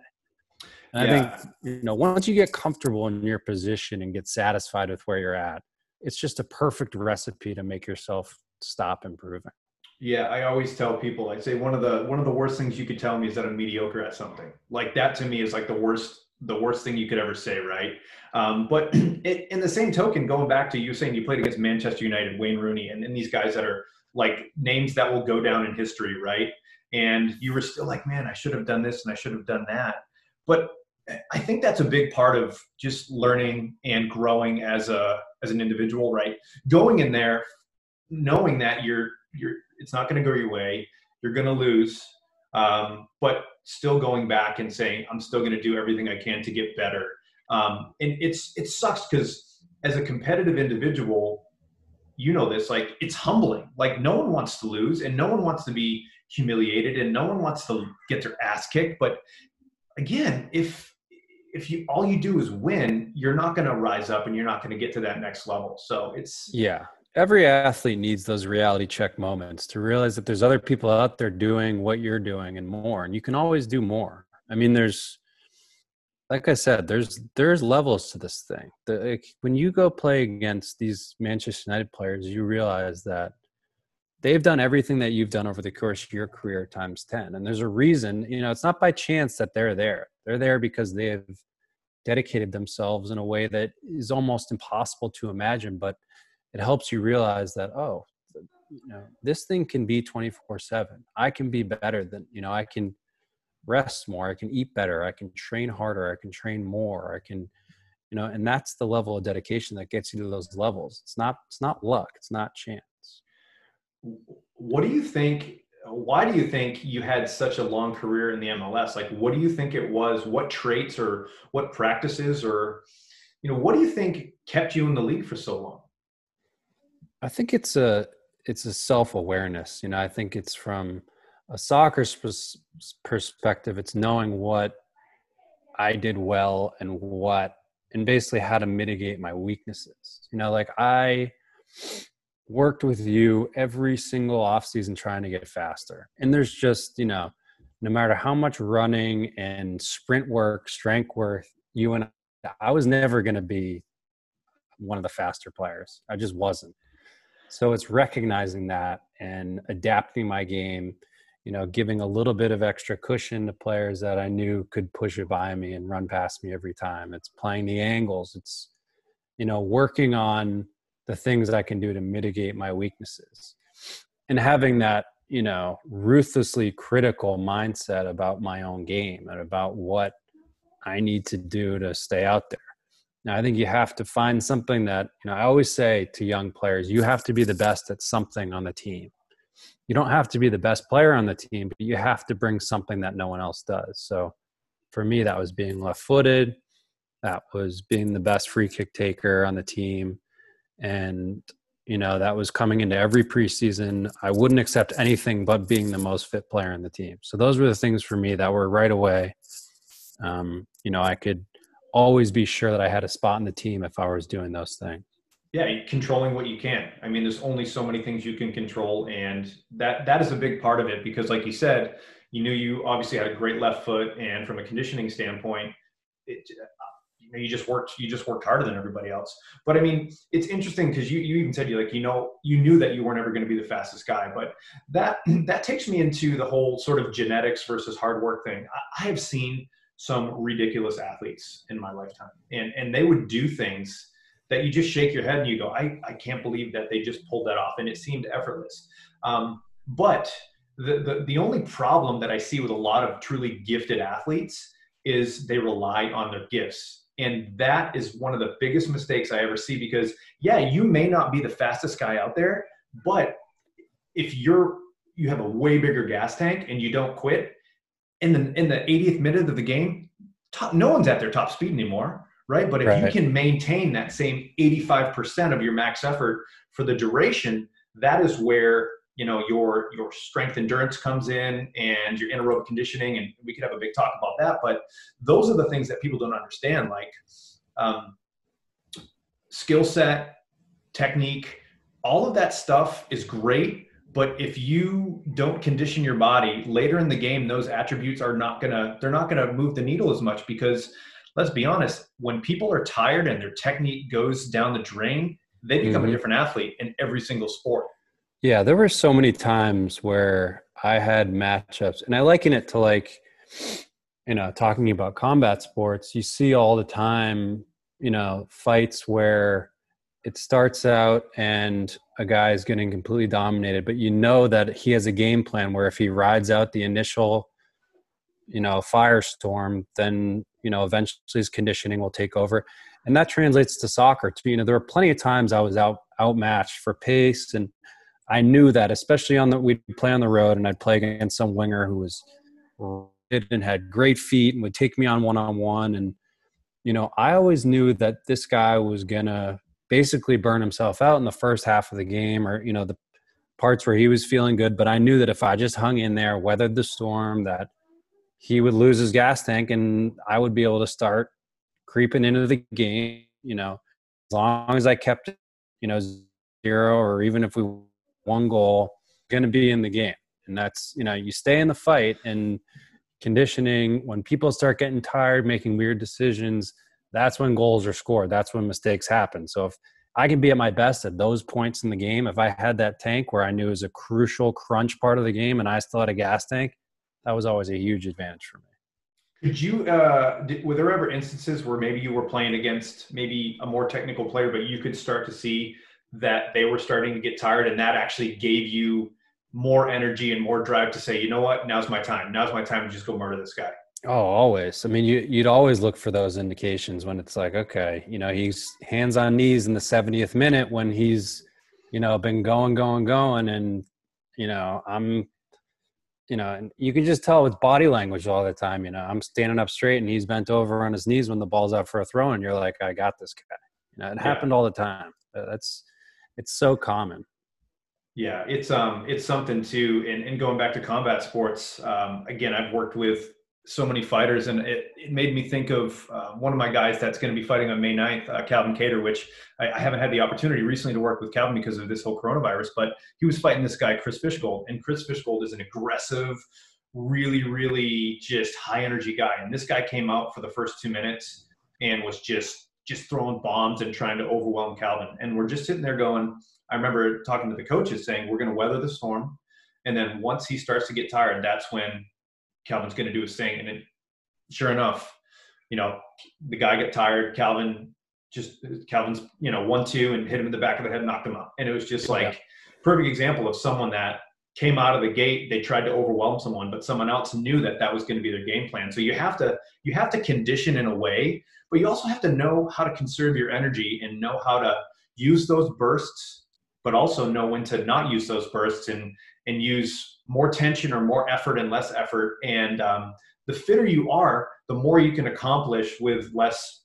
And yeah. I think you know once you get comfortable in your position and get satisfied with where you're at, it's just a perfect recipe to make yourself stop improving. Yeah, I always tell people, I say one of the one of the worst things you could tell me is that I'm mediocre at something. Like that to me is like the worst the worst thing you could ever say, right? Um, but it, in the same token, going back to you saying you played against Manchester United, Wayne Rooney, and, and these guys that are like names that will go down in history, right? And you were still like, man, I should have done this and I should have done that. But I think that's a big part of just learning and growing as a as an individual, right? Going in there, knowing that you're you're it's not going to go your way, you're going to lose, um, but still going back and saying i'm still going to do everything i can to get better um, and it's it sucks because as a competitive individual you know this like it's humbling like no one wants to lose and no one wants to be humiliated and no one wants to get their ass kicked but again if if you all you do is win you're not going to rise up and you're not going to get to that next level. So it's yeah. Every athlete needs those reality check moments to realize that there's other people out there doing what you're doing and more and you can always do more. I mean there's like i said there's there's levels to this thing. The, like, when you go play against these manchester united players you realize that they've done everything that you've done over the course of your career times 10 and there's a reason you know it's not by chance that they're there. They're there because they have dedicated themselves in a way that is almost impossible to imagine but it helps you realize that oh you know this thing can be 24 7 i can be better than you know i can rest more i can eat better i can train harder i can train more i can you know and that's the level of dedication that gets you to those levels. It's not it's not luck it's not chance what do you think why do you think you had such a long career in the mls like what do you think it was what traits or what practices or you know what do you think kept you in the league for so long I think it's a it's a self awareness. You know, I think it's from a soccer perspective. It's knowing what I did well and what, and basically how to mitigate my weaknesses. You know, like I worked with you every single off season trying to get faster, and there's just you know, no matter how much running and sprint work, strength work, you and I, I was never going to be one of the faster players. I just wasn't. So it's recognizing that and adapting my game, you know, giving a little bit of extra cushion to players that I knew could push it by me and run past me every time. It's playing the angles. It's, you know, working on the things I can do to mitigate my weaknesses. And having that, you know, ruthlessly critical mindset about my own game and about what I need to do to stay out there. Now, I think you have to find something that, you know, I always say to young players, you have to be the best at something on the team. You don't have to be the best player on the team, but you have to bring something that no one else does. So for me, that was being left footed, that was being the best free kick taker on the team. And, you know, that was coming into every preseason. I wouldn't accept anything but being the most fit player in the team. So those were the things for me that were right away. Um, you know, I could always be sure that I had a spot in the team if I was doing those things. Yeah, controlling what you can. I mean, there's only so many things you can control, and that that is a big part of it because, like you said, you knew you obviously had a great left foot, and from a conditioning standpoint, it, you just worked you just worked harder than everybody else. But I mean, it's interesting because you you even said you like you know you knew that you weren't ever going to be the fastest guy, but that that takes me into the whole sort of genetics versus hard work thing. I, I have seen some ridiculous athletes in my lifetime. And, and they would do things that you just shake your head and you go, I, I can't believe that they just pulled that off. And it seemed effortless. Um, but the, the, the only problem that I see with a lot of truly gifted athletes is they rely on their gifts. And that is one of the biggest mistakes I ever see because, yeah, you may not be the fastest guy out there, but if you're you have a way bigger gas tank and you don't quit, in the in the 80th minute of the game, top, no one's at their top speed anymore, right? But if right. you can maintain that same 85% of your max effort for the duration, that is where you know your your strength endurance comes in and your anaerobic conditioning and we could have a big talk about that but those are the things that people don't understand like um, skill set technique all of that stuff is great but if you don't condition your body later in the game those attributes are not gonna they're not gonna move the needle as much because let's be honest when people are tired and their technique goes down the drain they become mm-hmm. a different athlete in every single sport yeah there were so many times where i had matchups and i liken it to like you know talking about combat sports you see all the time you know fights where it starts out and a guy is getting completely dominated, but you know that he has a game plan where if he rides out the initial, you know, firestorm, then you know eventually his conditioning will take over, and that translates to soccer too. You know, there were plenty of times I was out outmatched for pace, and I knew that, especially on the we'd play on the road, and I'd play against some winger who was and had great feet and would take me on one on one, and you know, I always knew that this guy was gonna basically burn himself out in the first half of the game or you know the parts where he was feeling good. But i knew that if i just hung in there weathered the storm that he would lose his gas tank and i would be able to start creeping into the game you know as long as i kept you know zero or even if we one goal going to be in the game and that's you know you stay in the fight and conditioning when people start getting tired making weird decisions that's when goals are scored. That's when mistakes happen. So if I can be at my best at those points in the game, if I had that tank where I knew it was a crucial crunch part of the game and I still had a gas tank, that was always a huge advantage for me. Could you, uh, did, were there ever instances where maybe you were playing against maybe a more technical player, but you could start to see that they were starting to get tired and that actually gave you more energy and more drive to say, you know what, now's my time. Now's my time to just go murder this guy. Oh, always. I mean, you you'd always look for those indications when it's like, okay, you know, he's hands on knees in the 70th minute when he's, you know, been going, going, going, and you know, I'm, you know, and you can just tell with body language all the time. You know, I'm standing up straight and he's bent over on his knees when the ball's out for a throw, and you're like, I got this guy. You know, it yeah. happened all the time. That's it's so common. Yeah, it's um, it's something too. And, and going back to combat sports, um, again, I've worked with so many fighters, and it, it made me think of uh, one of my guys that's going to be fighting on May 9th, uh, Calvin Kattar, which I, I, haven't had the opportunity recently to work with Calvin because of this whole coronavirus, but he was fighting this guy, Chris Fishgold, and Chris Fishgold is an aggressive, really, really just high energy guy. And this guy came out for the first two minutes and was just just throwing bombs and trying to overwhelm Calvin. And we're just sitting there going, I remember talking to the coaches saying, we're going to weather the storm. And then once he starts to get tired, that's when Calvin's going to do his thing. And it, sure enough, you know, the guy got tired. Calvin just Calvin's, you know, one two and hit him in the back of the head, knocked him out, and it was just like yeah. perfect example of someone that came out of the gate they tried to overwhelm someone but someone else knew that that was going to be their game plan so you have to you have to condition in a way but you also have to know how to conserve your energy and know how to use those bursts but also know when to not use those bursts and and use more tension or more effort and less effort and um, the fitter you are the more you can accomplish with less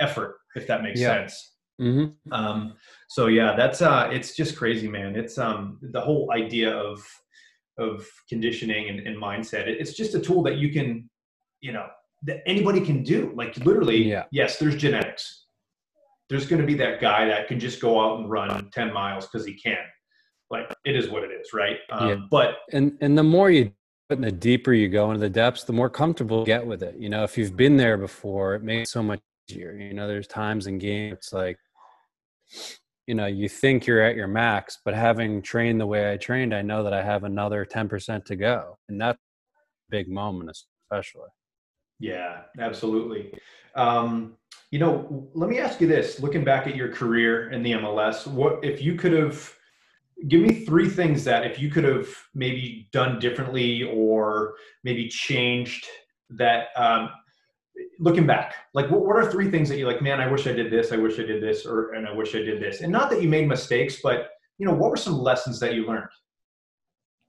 effort if that makes yeah. sense mm-hmm. um, so yeah that's uh it's just crazy man it's um the whole idea of of conditioning and, and mindset it's just a tool that you can you know that anybody can do. Like literally yeah. yes there's genetics. There's going to be that guy that can just go out and run 10 miles because he can. Like it is what it is right? Um, yeah. but and and the more you and the deeper you go into the depths the more comfortable you get with it. You know if you've been there before it makes it so much easier. You know there's times in games it's like you know you think you're at your max but having trained the way i trained i know that i have another 10% to go. And that's a big moment especially yeah absolutely. Um, you know let me ask you this looking back at your career in the mls what if you could have give me three things that if you could have maybe done differently or maybe changed that um, looking back like what, what are three things that you're like man i wish i did this i wish i did this or and i wish i did this and not that you made mistakes but you know what were some lessons that you learned?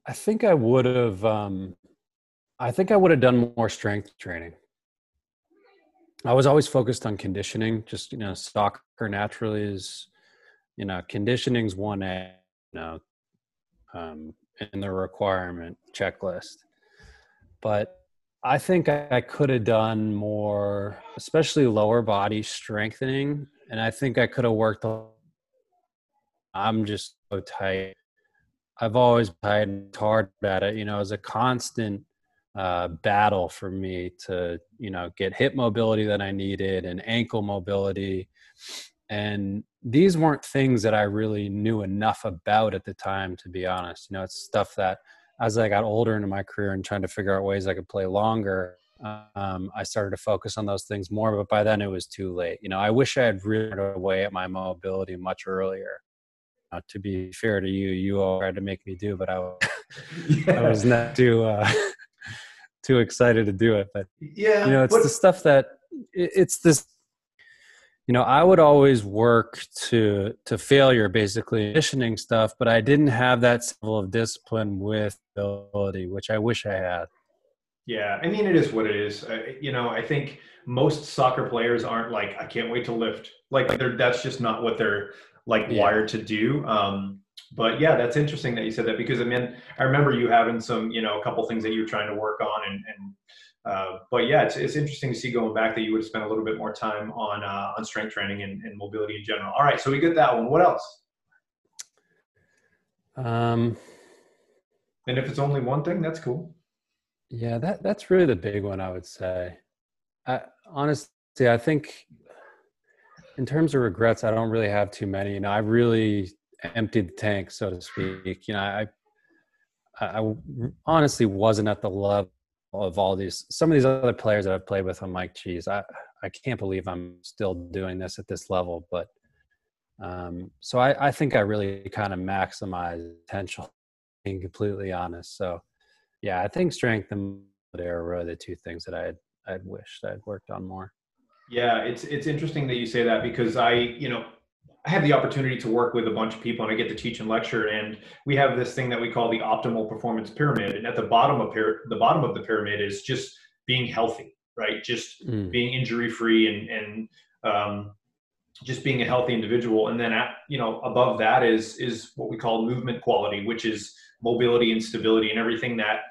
I think i would have um i think i would have done more strength training i was always focused on conditioning just you know soccer naturally is you know conditioning's one a you know um in the requirement checklist but I think I could have done more, especially lower body strengthening. And I think I could have worked. I'm just so tight. I've always been hard at it. You know, as a constant uh, battle for me to, you know, get hip mobility that I needed and ankle mobility. And these weren't things that I really knew enough about at the time, to be honest. You know, it's stuff that as I got older into my career and trying to figure out ways I could play longer, um, I started to focus on those things more. But by then it was too late. You know, I wish I had really away at my mobility much earlier. Uh, to be fair to you, you all tried to make me do, but I, yeah. I was not too uh, too excited to do it. But yeah, you know, it's but- the stuff that it, it's this you know i would always work to to failure basically conditioning stuff but i didn't have that level of discipline with ability which i wish i had yeah i mean it is what it is uh, you know i think most soccer players aren't like i can't wait to lift like they're that's just not what they're like yeah. wired to do um but yeah that's interesting that you said that because i mean i remember you having some you know a couple things that you were trying to work on and, and uh, but yeah, it's, it's interesting to see going back that you would have spent a little bit more time on uh, on strength training and, and mobility in general. All right, so we get that one. What else? Um, and if it's only one thing, that's cool. Yeah, that that's really the big one. I would say. I, honestly, I think in terms of regrets, I don't really have too many. And I really emptied the tank, so to speak. You know, I I, I honestly wasn't at the level of all these some of these other players that I've played with. I'm like, geez, I I can't believe I'm still doing this at this level. But um, so I, I think I really kind of maximize potential, being completely honest. So yeah, I think strength and are really the two things that I'd I'd wished I'd worked on more. Yeah, it's it's interesting that you say that because I, you know, I have the opportunity to work with a bunch of people and I get to teach and lecture and we have this thing that we call the optimal performance pyramid and at the bottom of pyra- the bottom of the pyramid is just being healthy right? Just mm. being injury free and and um, just being a healthy individual. And then at, you know above that is is what we call movement quality which is mobility and stability and everything that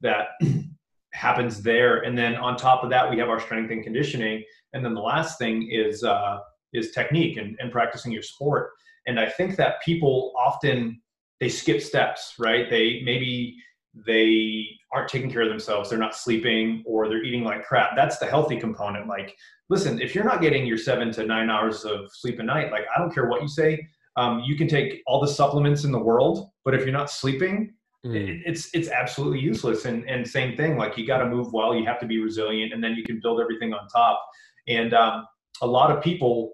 that happens there. And then on top of that we have our strength and conditioning. And then the last thing is uh, is technique and, and practicing your sport. And I think that people often they skip steps, right? They maybe they aren't taking care of themselves, they're not sleeping, or they're eating like crap. That's the healthy component. Like, listen, if you're not getting your seven to nine hours of sleep a night, like I don't care what you say, um, you can take all the supplements in the world, but if you're not sleeping, mm. it's it's absolutely useless. And and same thing, like you got to move well, you have to be resilient, and then you can build everything on top. And um, a lot of people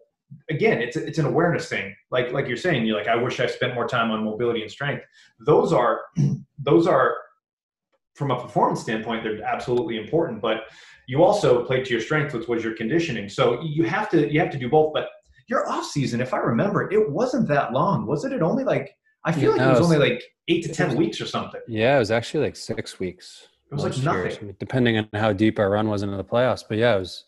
again, it's it's an awareness thing. Like like you're saying, you're like, I wish I spent more time on mobility and strength. Those are those are from a performance standpoint, they're absolutely important. But you also played to your strength, which was your conditioning. So you have to you have to do both. But your off season, if I remember, it wasn't that long, was it? It only like I feel like no, it was, only like eight to ten weeks or something. Yeah, it was actually like six weeks. It was like nothing, years, depending on how deep our run was into the playoffs. But yeah, it was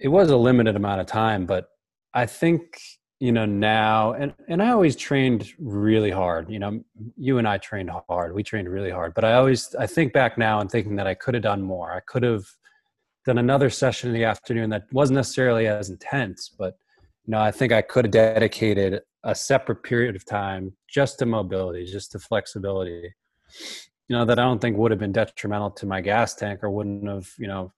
it was a limited amount of time. But I think you know now and and i always trained really hard you know you and i trained hard we trained really hard but i always i think back now and thinking that i could have done more i could have done another session in the afternoon that wasn't necessarily as intense but you know i think i could have dedicated a separate period of time just to mobility just to flexibility you know that i don't think would have been detrimental to my gas tank or wouldn't have you know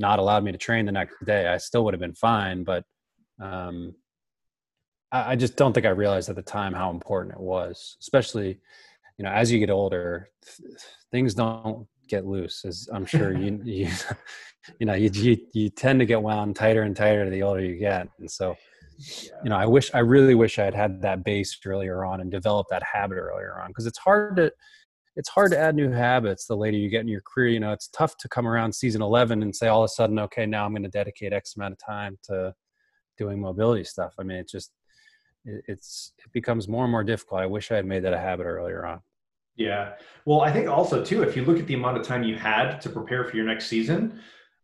not allowed me to train the next day i still would have been fine but um I just don't think I realized at the time how important it was, especially, you know, as you get older, th- things don't get loose. As I'm sure you, you, you know, you, you, you tend to get wound tighter and tighter the older you get. And so, you know, I wish, I really wish I had had that base earlier on and developed that habit earlier on because it's hard to, it's hard to add new habits the later you get in your career. You know, it's tough to come around season 11 and say all of a sudden, okay, now I'm going to dedicate X amount of time to doing mobility stuff. I mean, it just, it's it becomes more and more difficult. I wish I had made that a habit earlier on. Yeah. Well, I think also too, if you look at the amount of time you had to prepare for your next season,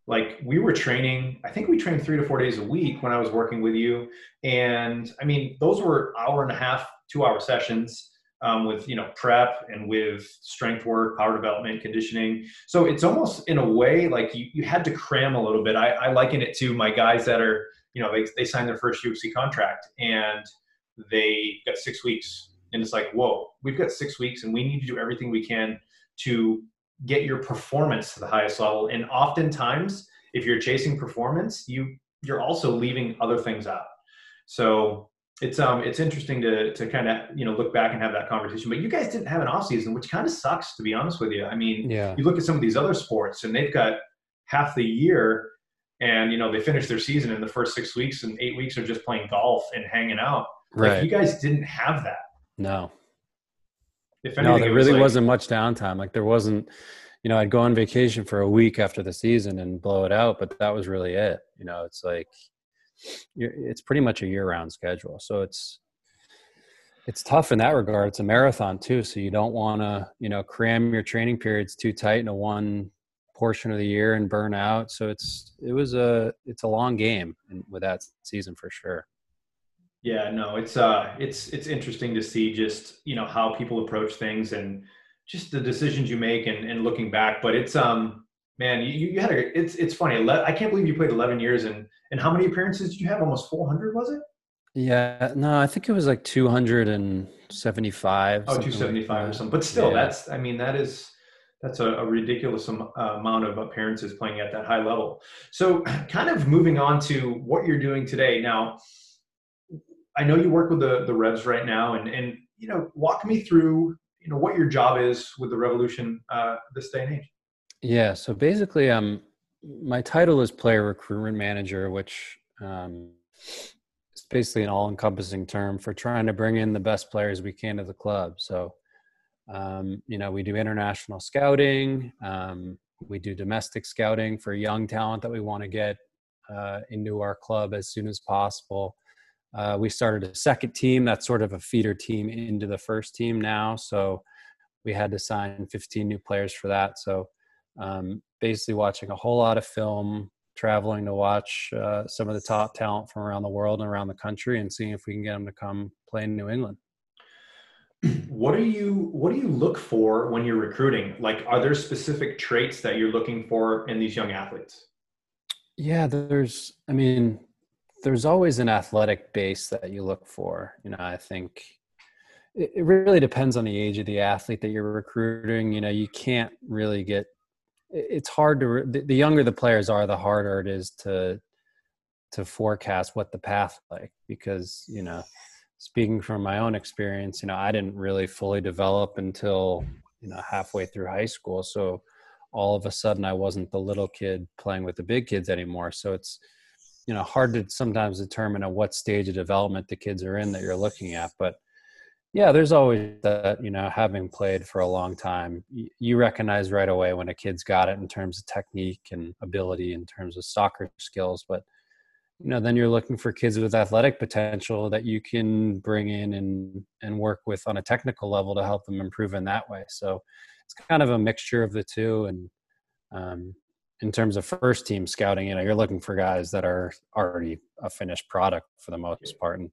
like we were training, I think we trained three to four days a week when I was working with you. And I mean, those were hour and a half, two hour sessions um, with, you know, prep and with strength work, power development, conditioning. So it's almost in a way like you, you had to cram a little bit. I, I liken it to my guys that are, you know, they, they signed their first UFC contract and they got six weeks. And it's like, whoa, we've got six weeks and we need to do everything we can to get your performance to the highest level. And oftentimes, if you're chasing performance, you you're also leaving other things out. So it's um it's interesting to to kind of you know look back and have that conversation. But you guys didn't have an off season, which kind of sucks to be honest with you. I mean, yeah. you look at some of these other sports and they've got half the year and you know they finish their season in the first six weeks and eight weeks are just playing golf and hanging out Right. Like you guys didn't have that. No. If anything, no, there really was not much downtime. Like there wasn't, you know, I'd go on vacation for a week after the season and blow it out, but that was really it. You know, it's like it's pretty much a year-round schedule, so it's it's tough in that regard. It's a marathon too, so you don't want to, you know, cram your training periods too tight into one portion of the year and burn out. So it's it was a it's a long game with that season for sure. Yeah, no, it's uh, it's it's interesting to see just you know how people approach things and just the decisions you make and, and looking back. But it's um, man, you, you had a it's it's funny. I can't believe you played 11 years and and how many appearances did you have? Almost 400, was it? Yeah, no, I think it was like 275. Oh, 275 like or something. But still, yeah. that's I mean that is that's a, a ridiculous am, uh, amount of appearances playing at that high level. So, kind of moving on to what you're doing today now I know you work with the the Revs right now, and and you know, walk me through you know what your job is with the Revolution uh, this day and age. Yeah, so basically, um, my title is player recruitment manager, which um, is basically an all-encompassing term for trying to bring in the best players we can to the club. So, um, you know, we do international scouting, um, we do domestic scouting for young talent that we want to get uh, into our club as soon as possible. Uh, we started a second team that's sort of a feeder team into the first team now. So we had to sign 15 new players for that. So um, basically, watching a whole lot of film, traveling to watch uh, some of the top talent from around the world and around the country, and seeing if we can get them to come play in New England. What do you What do you look for when you're recruiting? Like, are there specific traits that you're looking for in these young athletes? Yeah, there's. I mean, there's always an athletic base that you look for. You know, I think it, it really depends on the age of the athlete that you're recruiting. You know, you can't really get. It's hard to. The, younger the players are, the harder it is to to forecast what the path like because you know speaking from my own experience you know i didn't really fully develop until you know halfway through high school so all of a sudden i wasn't the little kid playing with the big kids anymore so it's you know hard to sometimes determine at what stage of development the kids are in that you're looking at but yeah there's always that you know having played for a long time you recognize right away when a kid's got it in terms of technique and ability in terms of soccer skills but you know then you're looking for kids with athletic potential that you can bring in and and work with on a technical level to help them improve in that way so it's kind of a mixture of the two and um, in terms of first team scouting, you know, you're looking for guys that are already a finished product for the most part. And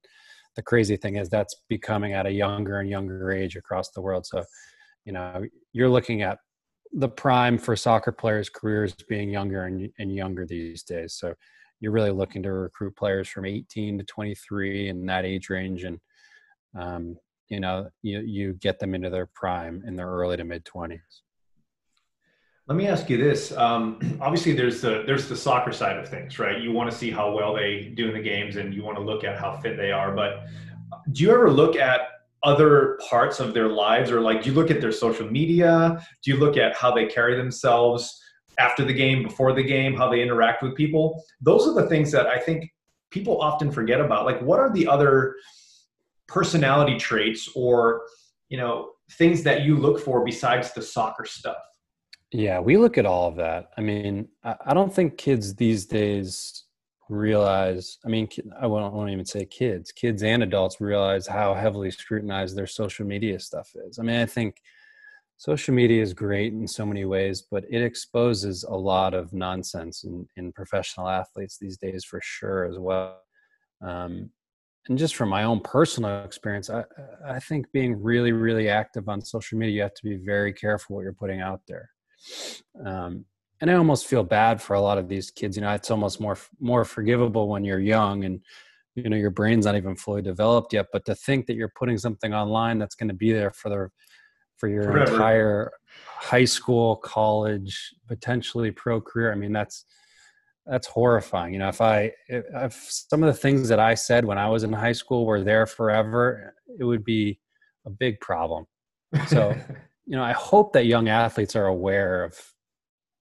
the crazy thing is that's becoming at a younger and younger age across the world. So, you know, you're looking at the prime for soccer players' careers being younger and, and younger these days. So you're really looking to recruit players from 18 to 23 in that age range. And, um, you know, you, you get them into their prime in their early to mid 20s. Let me ask you this. Um, obviously, there's the there's the soccer side of things, right? You want to see how well they do in the games, and you want to look at how fit they are. But do you ever look at other parts of their lives, or like do you look at their social media? Do you look at how they carry themselves after the game, before the game, how they interact with people? Those are the things that I think people often forget about. Like, what are the other personality traits, or you know, things that you look for besides the soccer stuff? Yeah, we look at all of that. I mean, I don't think kids these days realize, I mean, I won't, even say kids, kids and adults realize how heavily scrutinized their social media stuff is. I mean, I think social media is great in so many ways, but it exposes a lot of nonsense in, in professional athletes these days for sure as well. Um, and just from my own personal experience, I, I think being really, really active on social media, you have to be very careful what you're putting out there. Um, and I almost feel bad for a lot of these kids. You know, it's almost more more forgivable when you're young and you know your brain's not even fully developed yet. But to think that you're putting something online that's going to be there for the for your Forever. entire high school, college, potentially pro career. I mean, that's that's horrifying. You know, if I if some of the things that I said when I was in high school were there forever, it would be a big problem. So you know, I hope that young athletes are aware of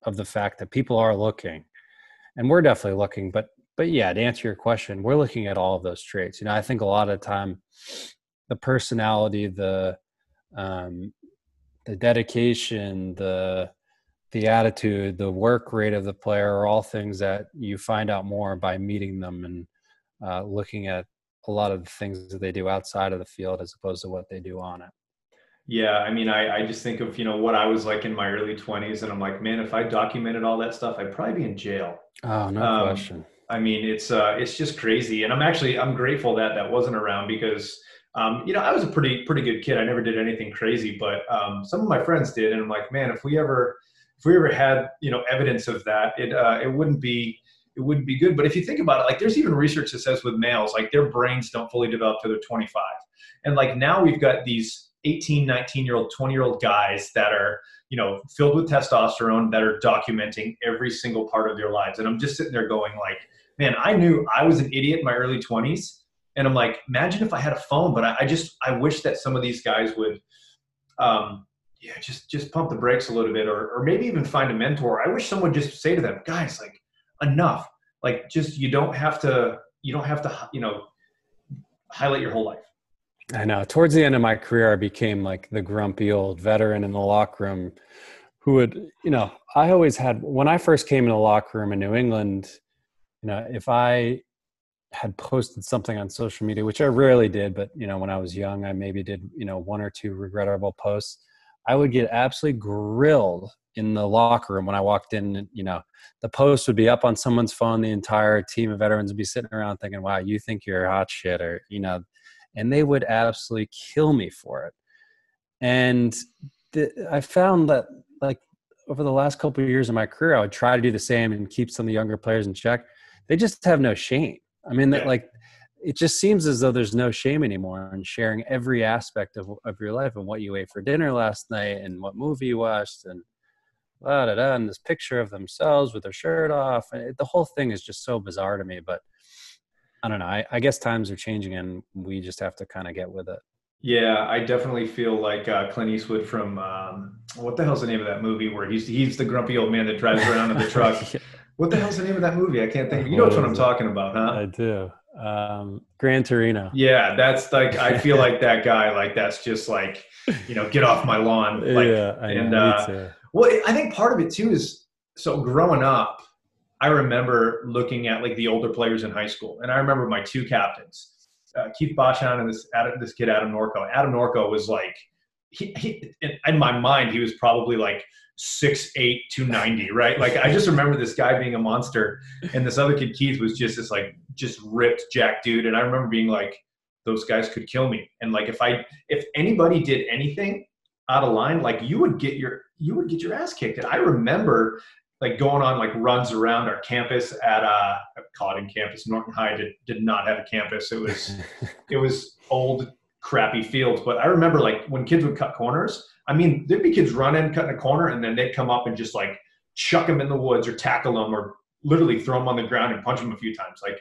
of the fact that people are looking, and we're definitely looking. But but yeah, to answer your question, we're looking at all of those traits. You know, I think a lot of the time, the personality, the um, the dedication, the the attitude, the work rate of the player are all things that you find out more by meeting them and uh, looking at a lot of the things that they do outside of the field as opposed to what they do on it. Yeah, I mean, I, I just think of you know what I was like in my early twenties, and I'm like, man, if I documented all that stuff, I'd probably be in jail. Oh, no um, question. I mean, it's uh, it's just crazy, and I'm actually I'm grateful that that wasn't around because um, you know I was a pretty pretty good kid. I never did anything crazy, but um, some of my friends did, and I'm like, man, if we ever if we ever had you know evidence of that, it uh, it wouldn't be it wouldn't be good. But if you think about it, like there's even research that says with males, like their brains don't fully develop till they're 25, and like now we've got these 18 19 year old 20 year old guys that are you know filled with testosterone that are documenting every single part of their lives. And i'm just sitting there going like man i knew i was an idiot in my early 20s and i'm like imagine if i had a phone but i, I just i wish that some of these guys would um yeah just just pump the brakes a little bit or, or maybe even find a mentor. I wish someone would just say to them guys like enough. Like just you don't have to you don't have to you know highlight your whole life I know. Towards the end of my career, I became like the grumpy old veteran in the locker room who would, you know, I always had, when I first came in the locker room in New England, you know, if I had posted something on social media, which I rarely did, but, you know, when I was young, I maybe did, you know, one or two regrettable posts. I would get absolutely grilled in the locker room when I walked in. You know, the post would be up on someone's phone. The entire team of veterans would be sitting around thinking, "Wow, you think you're hot shit," or you know, and they would absolutely kill me for it. And the, I found that like over the last couple of years of my career, I would try to do the same and keep some of the younger players in check. They just have no shame. I mean, yeah. like it just seems as though there's no shame anymore in sharing every aspect of, of your life and what you ate for dinner last night and what movie you watched and blah, da da and this picture of themselves with their shirt off. And the whole thing is just so bizarre to me. But I don't know. I, I guess times are changing and we just have to kind of get with it. Yeah, I definitely feel like uh, Clint Eastwood from um, what the hell's the name of that movie where he's he's the grumpy old man that drives around in the truck. yeah. What the hell's the name of that movie? I can't think. You know what, what I'm talking about, huh? I do. Um, Gran Torino. Yeah, that's like I feel like that guy. Like that's just like you know, get off my lawn. Like, yeah, I and know, uh, well, I think part of it too is so growing up. I remember looking at like the older players in high school, and I remember my two captains, uh, Keith Bachand and this Adam, this kid Adam Norco. Adam Norco was like, he, he, in my mind, he was probably like six eight two ninety, right? Like I just remember this guy being a monster, and this other kid Keith was just this like just ripped jack dude, and I remember being like, those guys could kill me, and like if I if anybody did anything out of line, like you would get your you would get your ass kicked. And I remember like going on like runs around our campus at uh Cotton campus. Norton High did, did not have a campus. It was it was old crappy fields. But I remember like when kids would cut corners, I mean, there'd be kids running, cutting a corner, and then they'd come up and just like chuck them in the woods or tackle them or literally throw them on the ground and punch them a few times. Like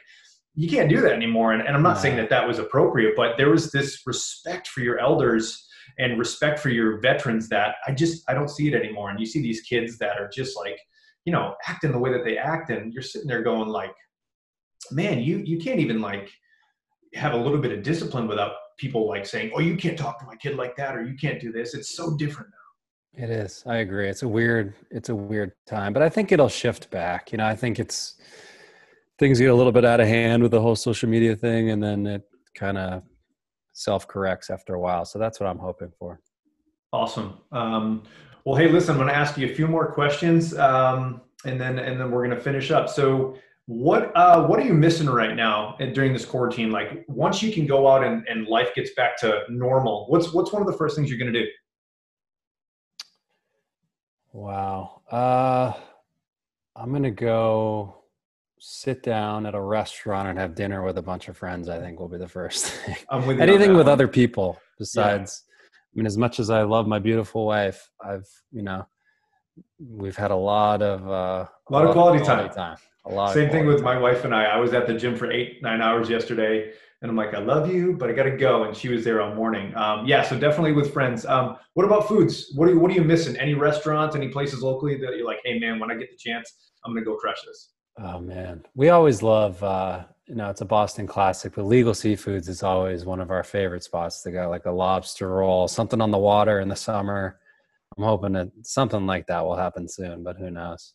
you can't do that anymore. And, and I'm not saying that that was appropriate, but there was this respect for your elders and respect for your veterans that I just I don't see it anymore. And you see these kids that are just like, you know, acting the way that they act, and you're sitting there going like, man, you you can't even like have a little bit of discipline without people like saying, "Oh, you can't talk to my kid like that," or "You can't do this." It's so different now. It is. I agree. It's a weird. It's a weird time, but I think it'll shift back. You know, I think it's things get a little bit out of hand with the whole social media thing, and then it kind of self corrects after a while. So that's what I'm hoping for. Awesome. Um, well, hey, listen, I'm going to ask you a few more questions, um, and then and then we're going to finish up. So what uh, what are you missing right now during this quarantine? Like once you can go out and, and life gets back to normal, what's what's one of the first things you're going to do? Wow, uh, I'm going to go sit down at a restaurant and have dinner with a bunch of friends. I think will be the first thing. Anything with one. other people besides. Yeah. I mean, as much as I love my beautiful wife, I've you know, we've had a lot of uh, a lot, of quality, quality time. time a lot. Same thing with my wife and I. I was at the gym for eight, nine hours yesterday, and I'm like, I love you, but I got to go. And she was there all morning. Um, yeah, so definitely with friends. Um, what about foods? What are you, what are you missing? Any restaurants? Any places locally that you're like, hey man, when I get the chance, I'm gonna go crush this. Oh man, we always love. Uh, you know, it's a Boston classic, but Legal Sea Foods is always one of our favorite spots to go. Like a lobster roll, something on the water in the summer. I'm hoping that something like that will happen soon, but who knows?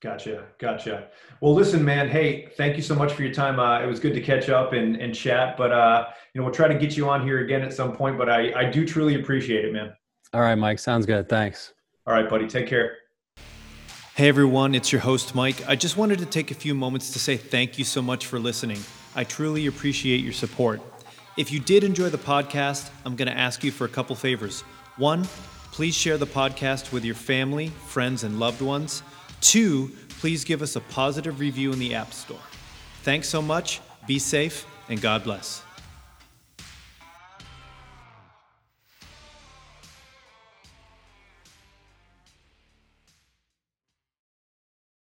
Gotcha. Gotcha. Well, listen, man. Hey, thank you so much for your time. Uh, it was good to catch up and, and chat, but, uh, you know, we'll try to get you on here again at some point, but I, I do truly appreciate it, man. All right, Mike. Sounds good. Thanks. All right, buddy. Take care. Hey, everyone. It's your host, Mike. I just wanted to take a few moments to say thank you so much for listening. I truly appreciate your support. If you did enjoy the podcast, I'm going to ask you for a couple favors. One, please share the podcast with your family, friends, and loved ones. Two, please give us a positive review in the App Store. Thanks so much, be safe, and God bless.